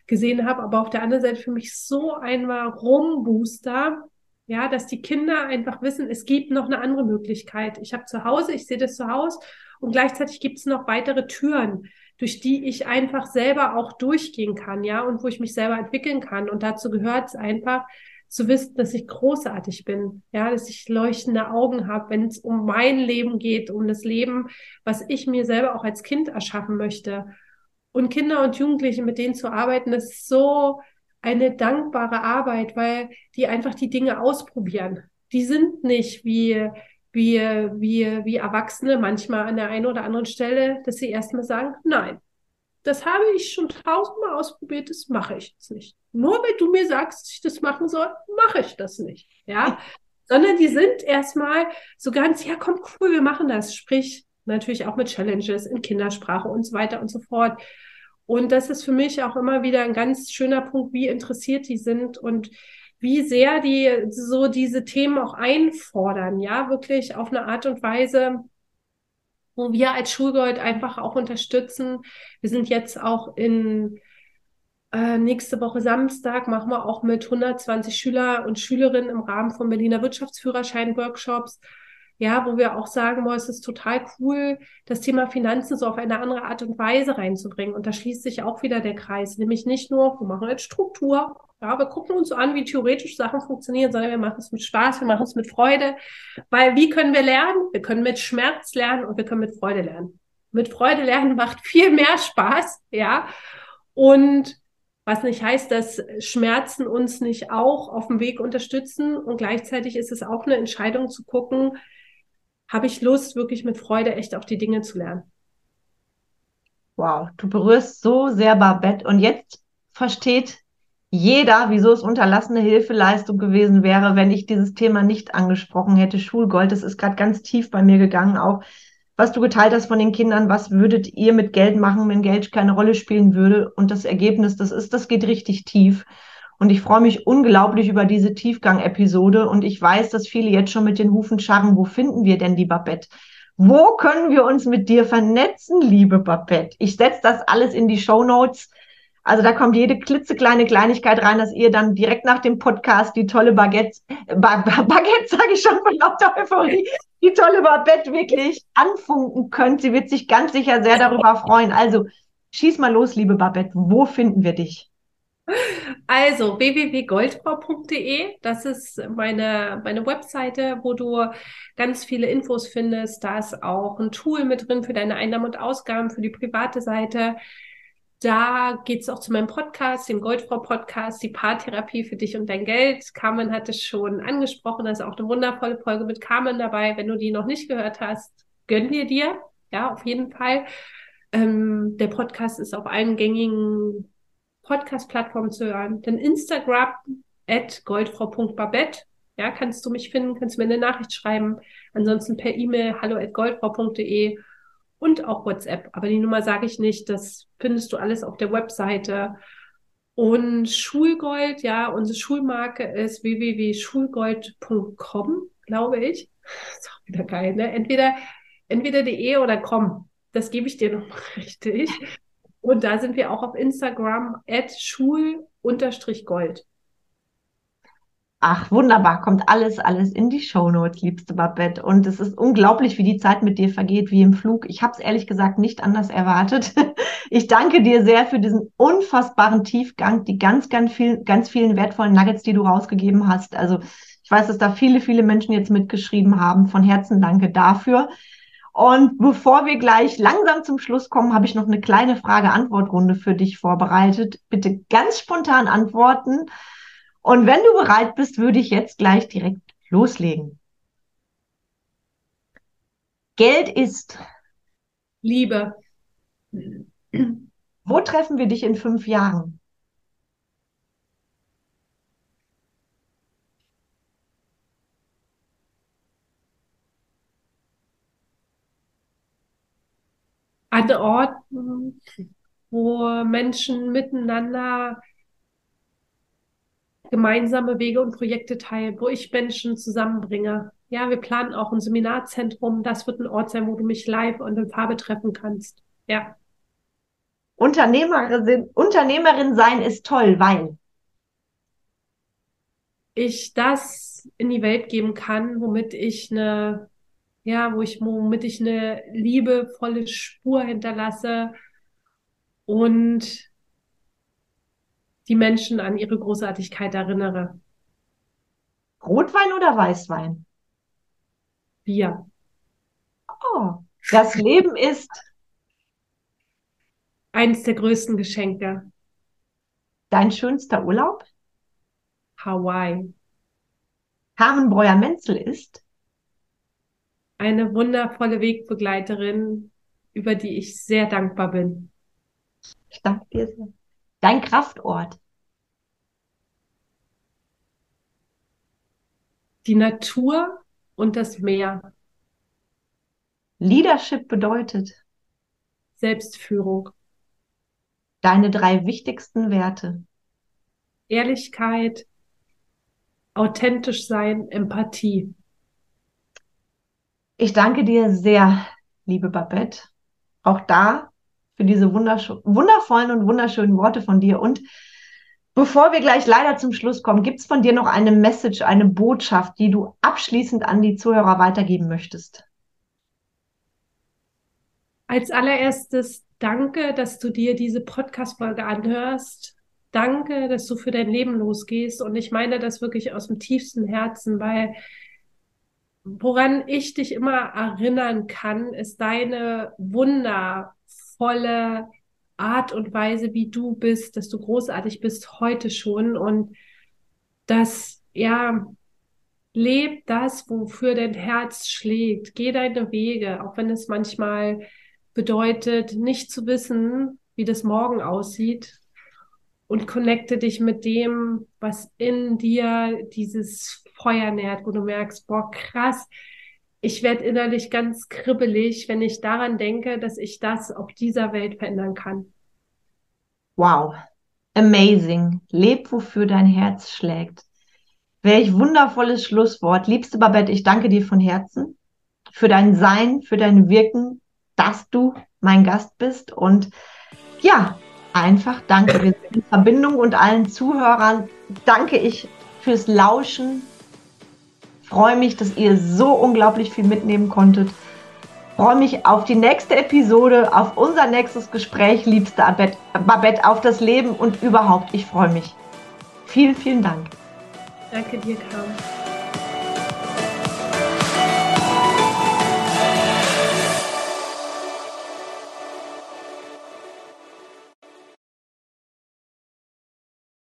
gesehen habe, aber auf der anderen Seite für mich so ein Warum-Booster, ja, dass die Kinder einfach wissen, es gibt noch eine andere Möglichkeit. Ich habe zu Hause, ich sehe das zu Hause und gleichzeitig gibt es noch weitere Türen, durch die ich einfach selber auch durchgehen kann, ja, und wo ich mich selber entwickeln kann. Und dazu gehört es einfach, zu wissen, dass ich großartig bin, ja, dass ich leuchtende Augen habe, wenn es um mein Leben geht, um das Leben, was ich mir selber auch als Kind erschaffen möchte. Und Kinder und Jugendliche, mit denen zu arbeiten, ist so eine dankbare Arbeit, weil die einfach die Dinge ausprobieren. Die sind nicht wie wie, wie, wie Erwachsene manchmal an der einen oder anderen Stelle, dass sie erstmal sagen, nein, das habe ich schon tausendmal ausprobiert, das mache ich jetzt nicht. Nur weil du mir sagst, dass ich das machen soll, mache ich das nicht. Ja. Sondern die sind erstmal so ganz, ja, komm, cool, wir machen das. Sprich, natürlich auch mit Challenges in Kindersprache und so weiter und so fort. Und das ist für mich auch immer wieder ein ganz schöner Punkt, wie interessiert die sind und wie sehr die so diese Themen auch einfordern, ja, wirklich auf eine Art und Weise, wo wir als Schulgold einfach auch unterstützen. Wir sind jetzt auch in äh, nächste Woche Samstag machen wir auch mit 120 Schüler und Schülerinnen im Rahmen von Berliner Wirtschaftsführerschein-Workshops ja, wo wir auch sagen, boah, es ist total cool, das Thema Finanzen so auf eine andere Art und Weise reinzubringen. Und da schließt sich auch wieder der Kreis, nämlich nicht nur, wir machen jetzt Struktur, ja, wir gucken uns an, wie theoretisch Sachen funktionieren, sondern wir machen es mit Spaß, wir machen es mit Freude. Weil wie können wir lernen? Wir können mit Schmerz lernen und wir können mit Freude lernen. Mit Freude lernen macht viel mehr Spaß, ja. Und was nicht heißt, dass Schmerzen uns nicht auch auf dem Weg unterstützen. Und gleichzeitig ist es auch eine Entscheidung zu gucken, habe ich Lust, wirklich mit Freude echt auch die Dinge zu lernen. Wow, du berührst so sehr Babette und jetzt versteht jeder, wieso es unterlassene Hilfeleistung gewesen wäre, wenn ich dieses Thema nicht angesprochen hätte. Schulgold, das ist gerade ganz tief bei mir gegangen, auch was du geteilt hast von den Kindern, was würdet ihr mit Geld machen, wenn Geld keine Rolle spielen würde? Und das Ergebnis, das ist, das geht richtig tief. Und ich freue mich unglaublich über diese Tiefgang-Episode. Und ich weiß, dass viele jetzt schon mit den Hufen scharren. Wo finden wir denn die Babette? Wo können wir uns mit dir vernetzen, liebe Babette? Ich setze das alles in die Show Notes. Also da kommt jede klitzekleine Kleinigkeit rein, dass ihr dann direkt nach dem Podcast die tolle Baguette, ba Baguette sage ich schon von lauter Euphorie, die tolle Babette wirklich anfunken könnt. Sie wird sich ganz sicher sehr darüber freuen. Also schieß mal los, liebe Babette. Wo finden wir dich? Also www.goldfrau.de, das ist meine, meine Webseite, wo du ganz viele Infos findest. Da ist auch ein Tool mit drin für deine Einnahmen und Ausgaben, für die private Seite. Da geht es auch zu meinem Podcast, dem Goldfrau-Podcast, die Paartherapie für dich und dein Geld. Carmen hat es schon angesprochen, da ist auch eine wundervolle Folge mit Carmen dabei. Wenn du die noch nicht gehört hast, gönn dir dir. Ja, auf jeden Fall. Ähm, der Podcast ist auf allen gängigen Podcast-Plattformen zu hören. Dann Instagram at goldfrau.babette. Ja, kannst du mich finden, kannst du mir eine Nachricht schreiben. Ansonsten per E-Mail hallo at goldfrau.de und auch WhatsApp. Aber die Nummer sage ich nicht. Das findest du alles auf der Webseite. Und Schulgold, ja, unsere Schulmarke ist www.schulgold.com, glaube ich. Ist auch wieder geil, ne? Entweder, entweder de oder com. Das gebe ich dir noch mal richtig. Und da sind wir auch auf Instagram at schul-gold. Ach, wunderbar, kommt alles, alles in die Shownotes, liebste Babette. Und es ist unglaublich, wie die Zeit mit dir vergeht, wie im Flug. Ich habe es ehrlich gesagt nicht anders erwartet. Ich danke dir sehr für diesen unfassbaren Tiefgang, die ganz, ganz, viel, ganz vielen wertvollen Nuggets, die du rausgegeben hast. Also ich weiß, dass da viele, viele Menschen jetzt mitgeschrieben haben. Von Herzen danke dafür. Und bevor wir gleich langsam zum Schluss kommen, habe ich noch eine kleine Frage-Antwort-Runde für dich vorbereitet. Bitte ganz spontan antworten. Und wenn du bereit bist, würde ich jetzt gleich direkt loslegen. Geld ist Liebe. Wo treffen wir dich in fünf Jahren? An Orten, wo Menschen miteinander gemeinsame Wege und Projekte teilen, wo ich Menschen zusammenbringe. Ja, wir planen auch ein Seminarzentrum. Das wird ein Ort sein, wo du mich live und in Farbe treffen kannst. Ja. Unternehmerin, Unternehmerin sein ist toll, weil ich das in die Welt geben kann, womit ich eine ja, wo ich, womit ich eine liebevolle Spur hinterlasse und die Menschen an ihre Großartigkeit erinnere. Rotwein oder Weißwein? Bier. Oh, das Leben ist eines der größten Geschenke. Dein schönster Urlaub? Hawaii. Carmen Breuer-Menzel ist eine wundervolle Wegbegleiterin, über die ich sehr dankbar bin. Ich danke dir sehr. Dein Kraftort. Die Natur und das Meer. Leadership bedeutet Selbstführung. Deine drei wichtigsten Werte. Ehrlichkeit, authentisch sein, Empathie. Ich danke dir sehr, liebe Babette, auch da für diese wundervollen und wunderschönen Worte von dir. Und Bevor wir gleich leider zum Schluss kommen, gibt es von dir noch eine Message, eine Botschaft, die du abschließend an die Zuhörer weitergeben möchtest? Als allererstes danke, dass du dir diese Podcast-Folge anhörst. Danke, dass du für dein Leben losgehst. Und ich meine das wirklich aus dem tiefsten Herzen, weil woran ich dich immer erinnern kann, ist deine wundervolle Art und Weise, wie du bist, dass du großartig bist heute schon und dass, ja, leb das, wofür dein Herz schlägt. Geh deine Wege, auch wenn es manchmal bedeutet, nicht zu wissen, wie das morgen aussieht und connecte dich mit dem, was in dir dieses Feuer nährt, wo du merkst, boah, krass, ich werde innerlich ganz kribbelig, wenn ich daran denke, dass ich das auf dieser Welt verändern kann. Wow, amazing. Leb, wofür dein Herz schlägt. Welch wundervolles Schlusswort. Liebste Babette, ich danke dir von Herzen für dein Sein, für dein Wirken, dass du mein Gast bist. Und ja, einfach danke. Wir sind in Verbindung und allen Zuhörern danke ich fürs Lauschen, freue mich, dass ihr so unglaublich viel mitnehmen konntet. Freue mich auf die nächste Episode, auf unser nächstes Gespräch, liebste Babette, auf das Leben und überhaupt. Ich freue mich. Vielen, vielen Dank. Danke dir, Carmen.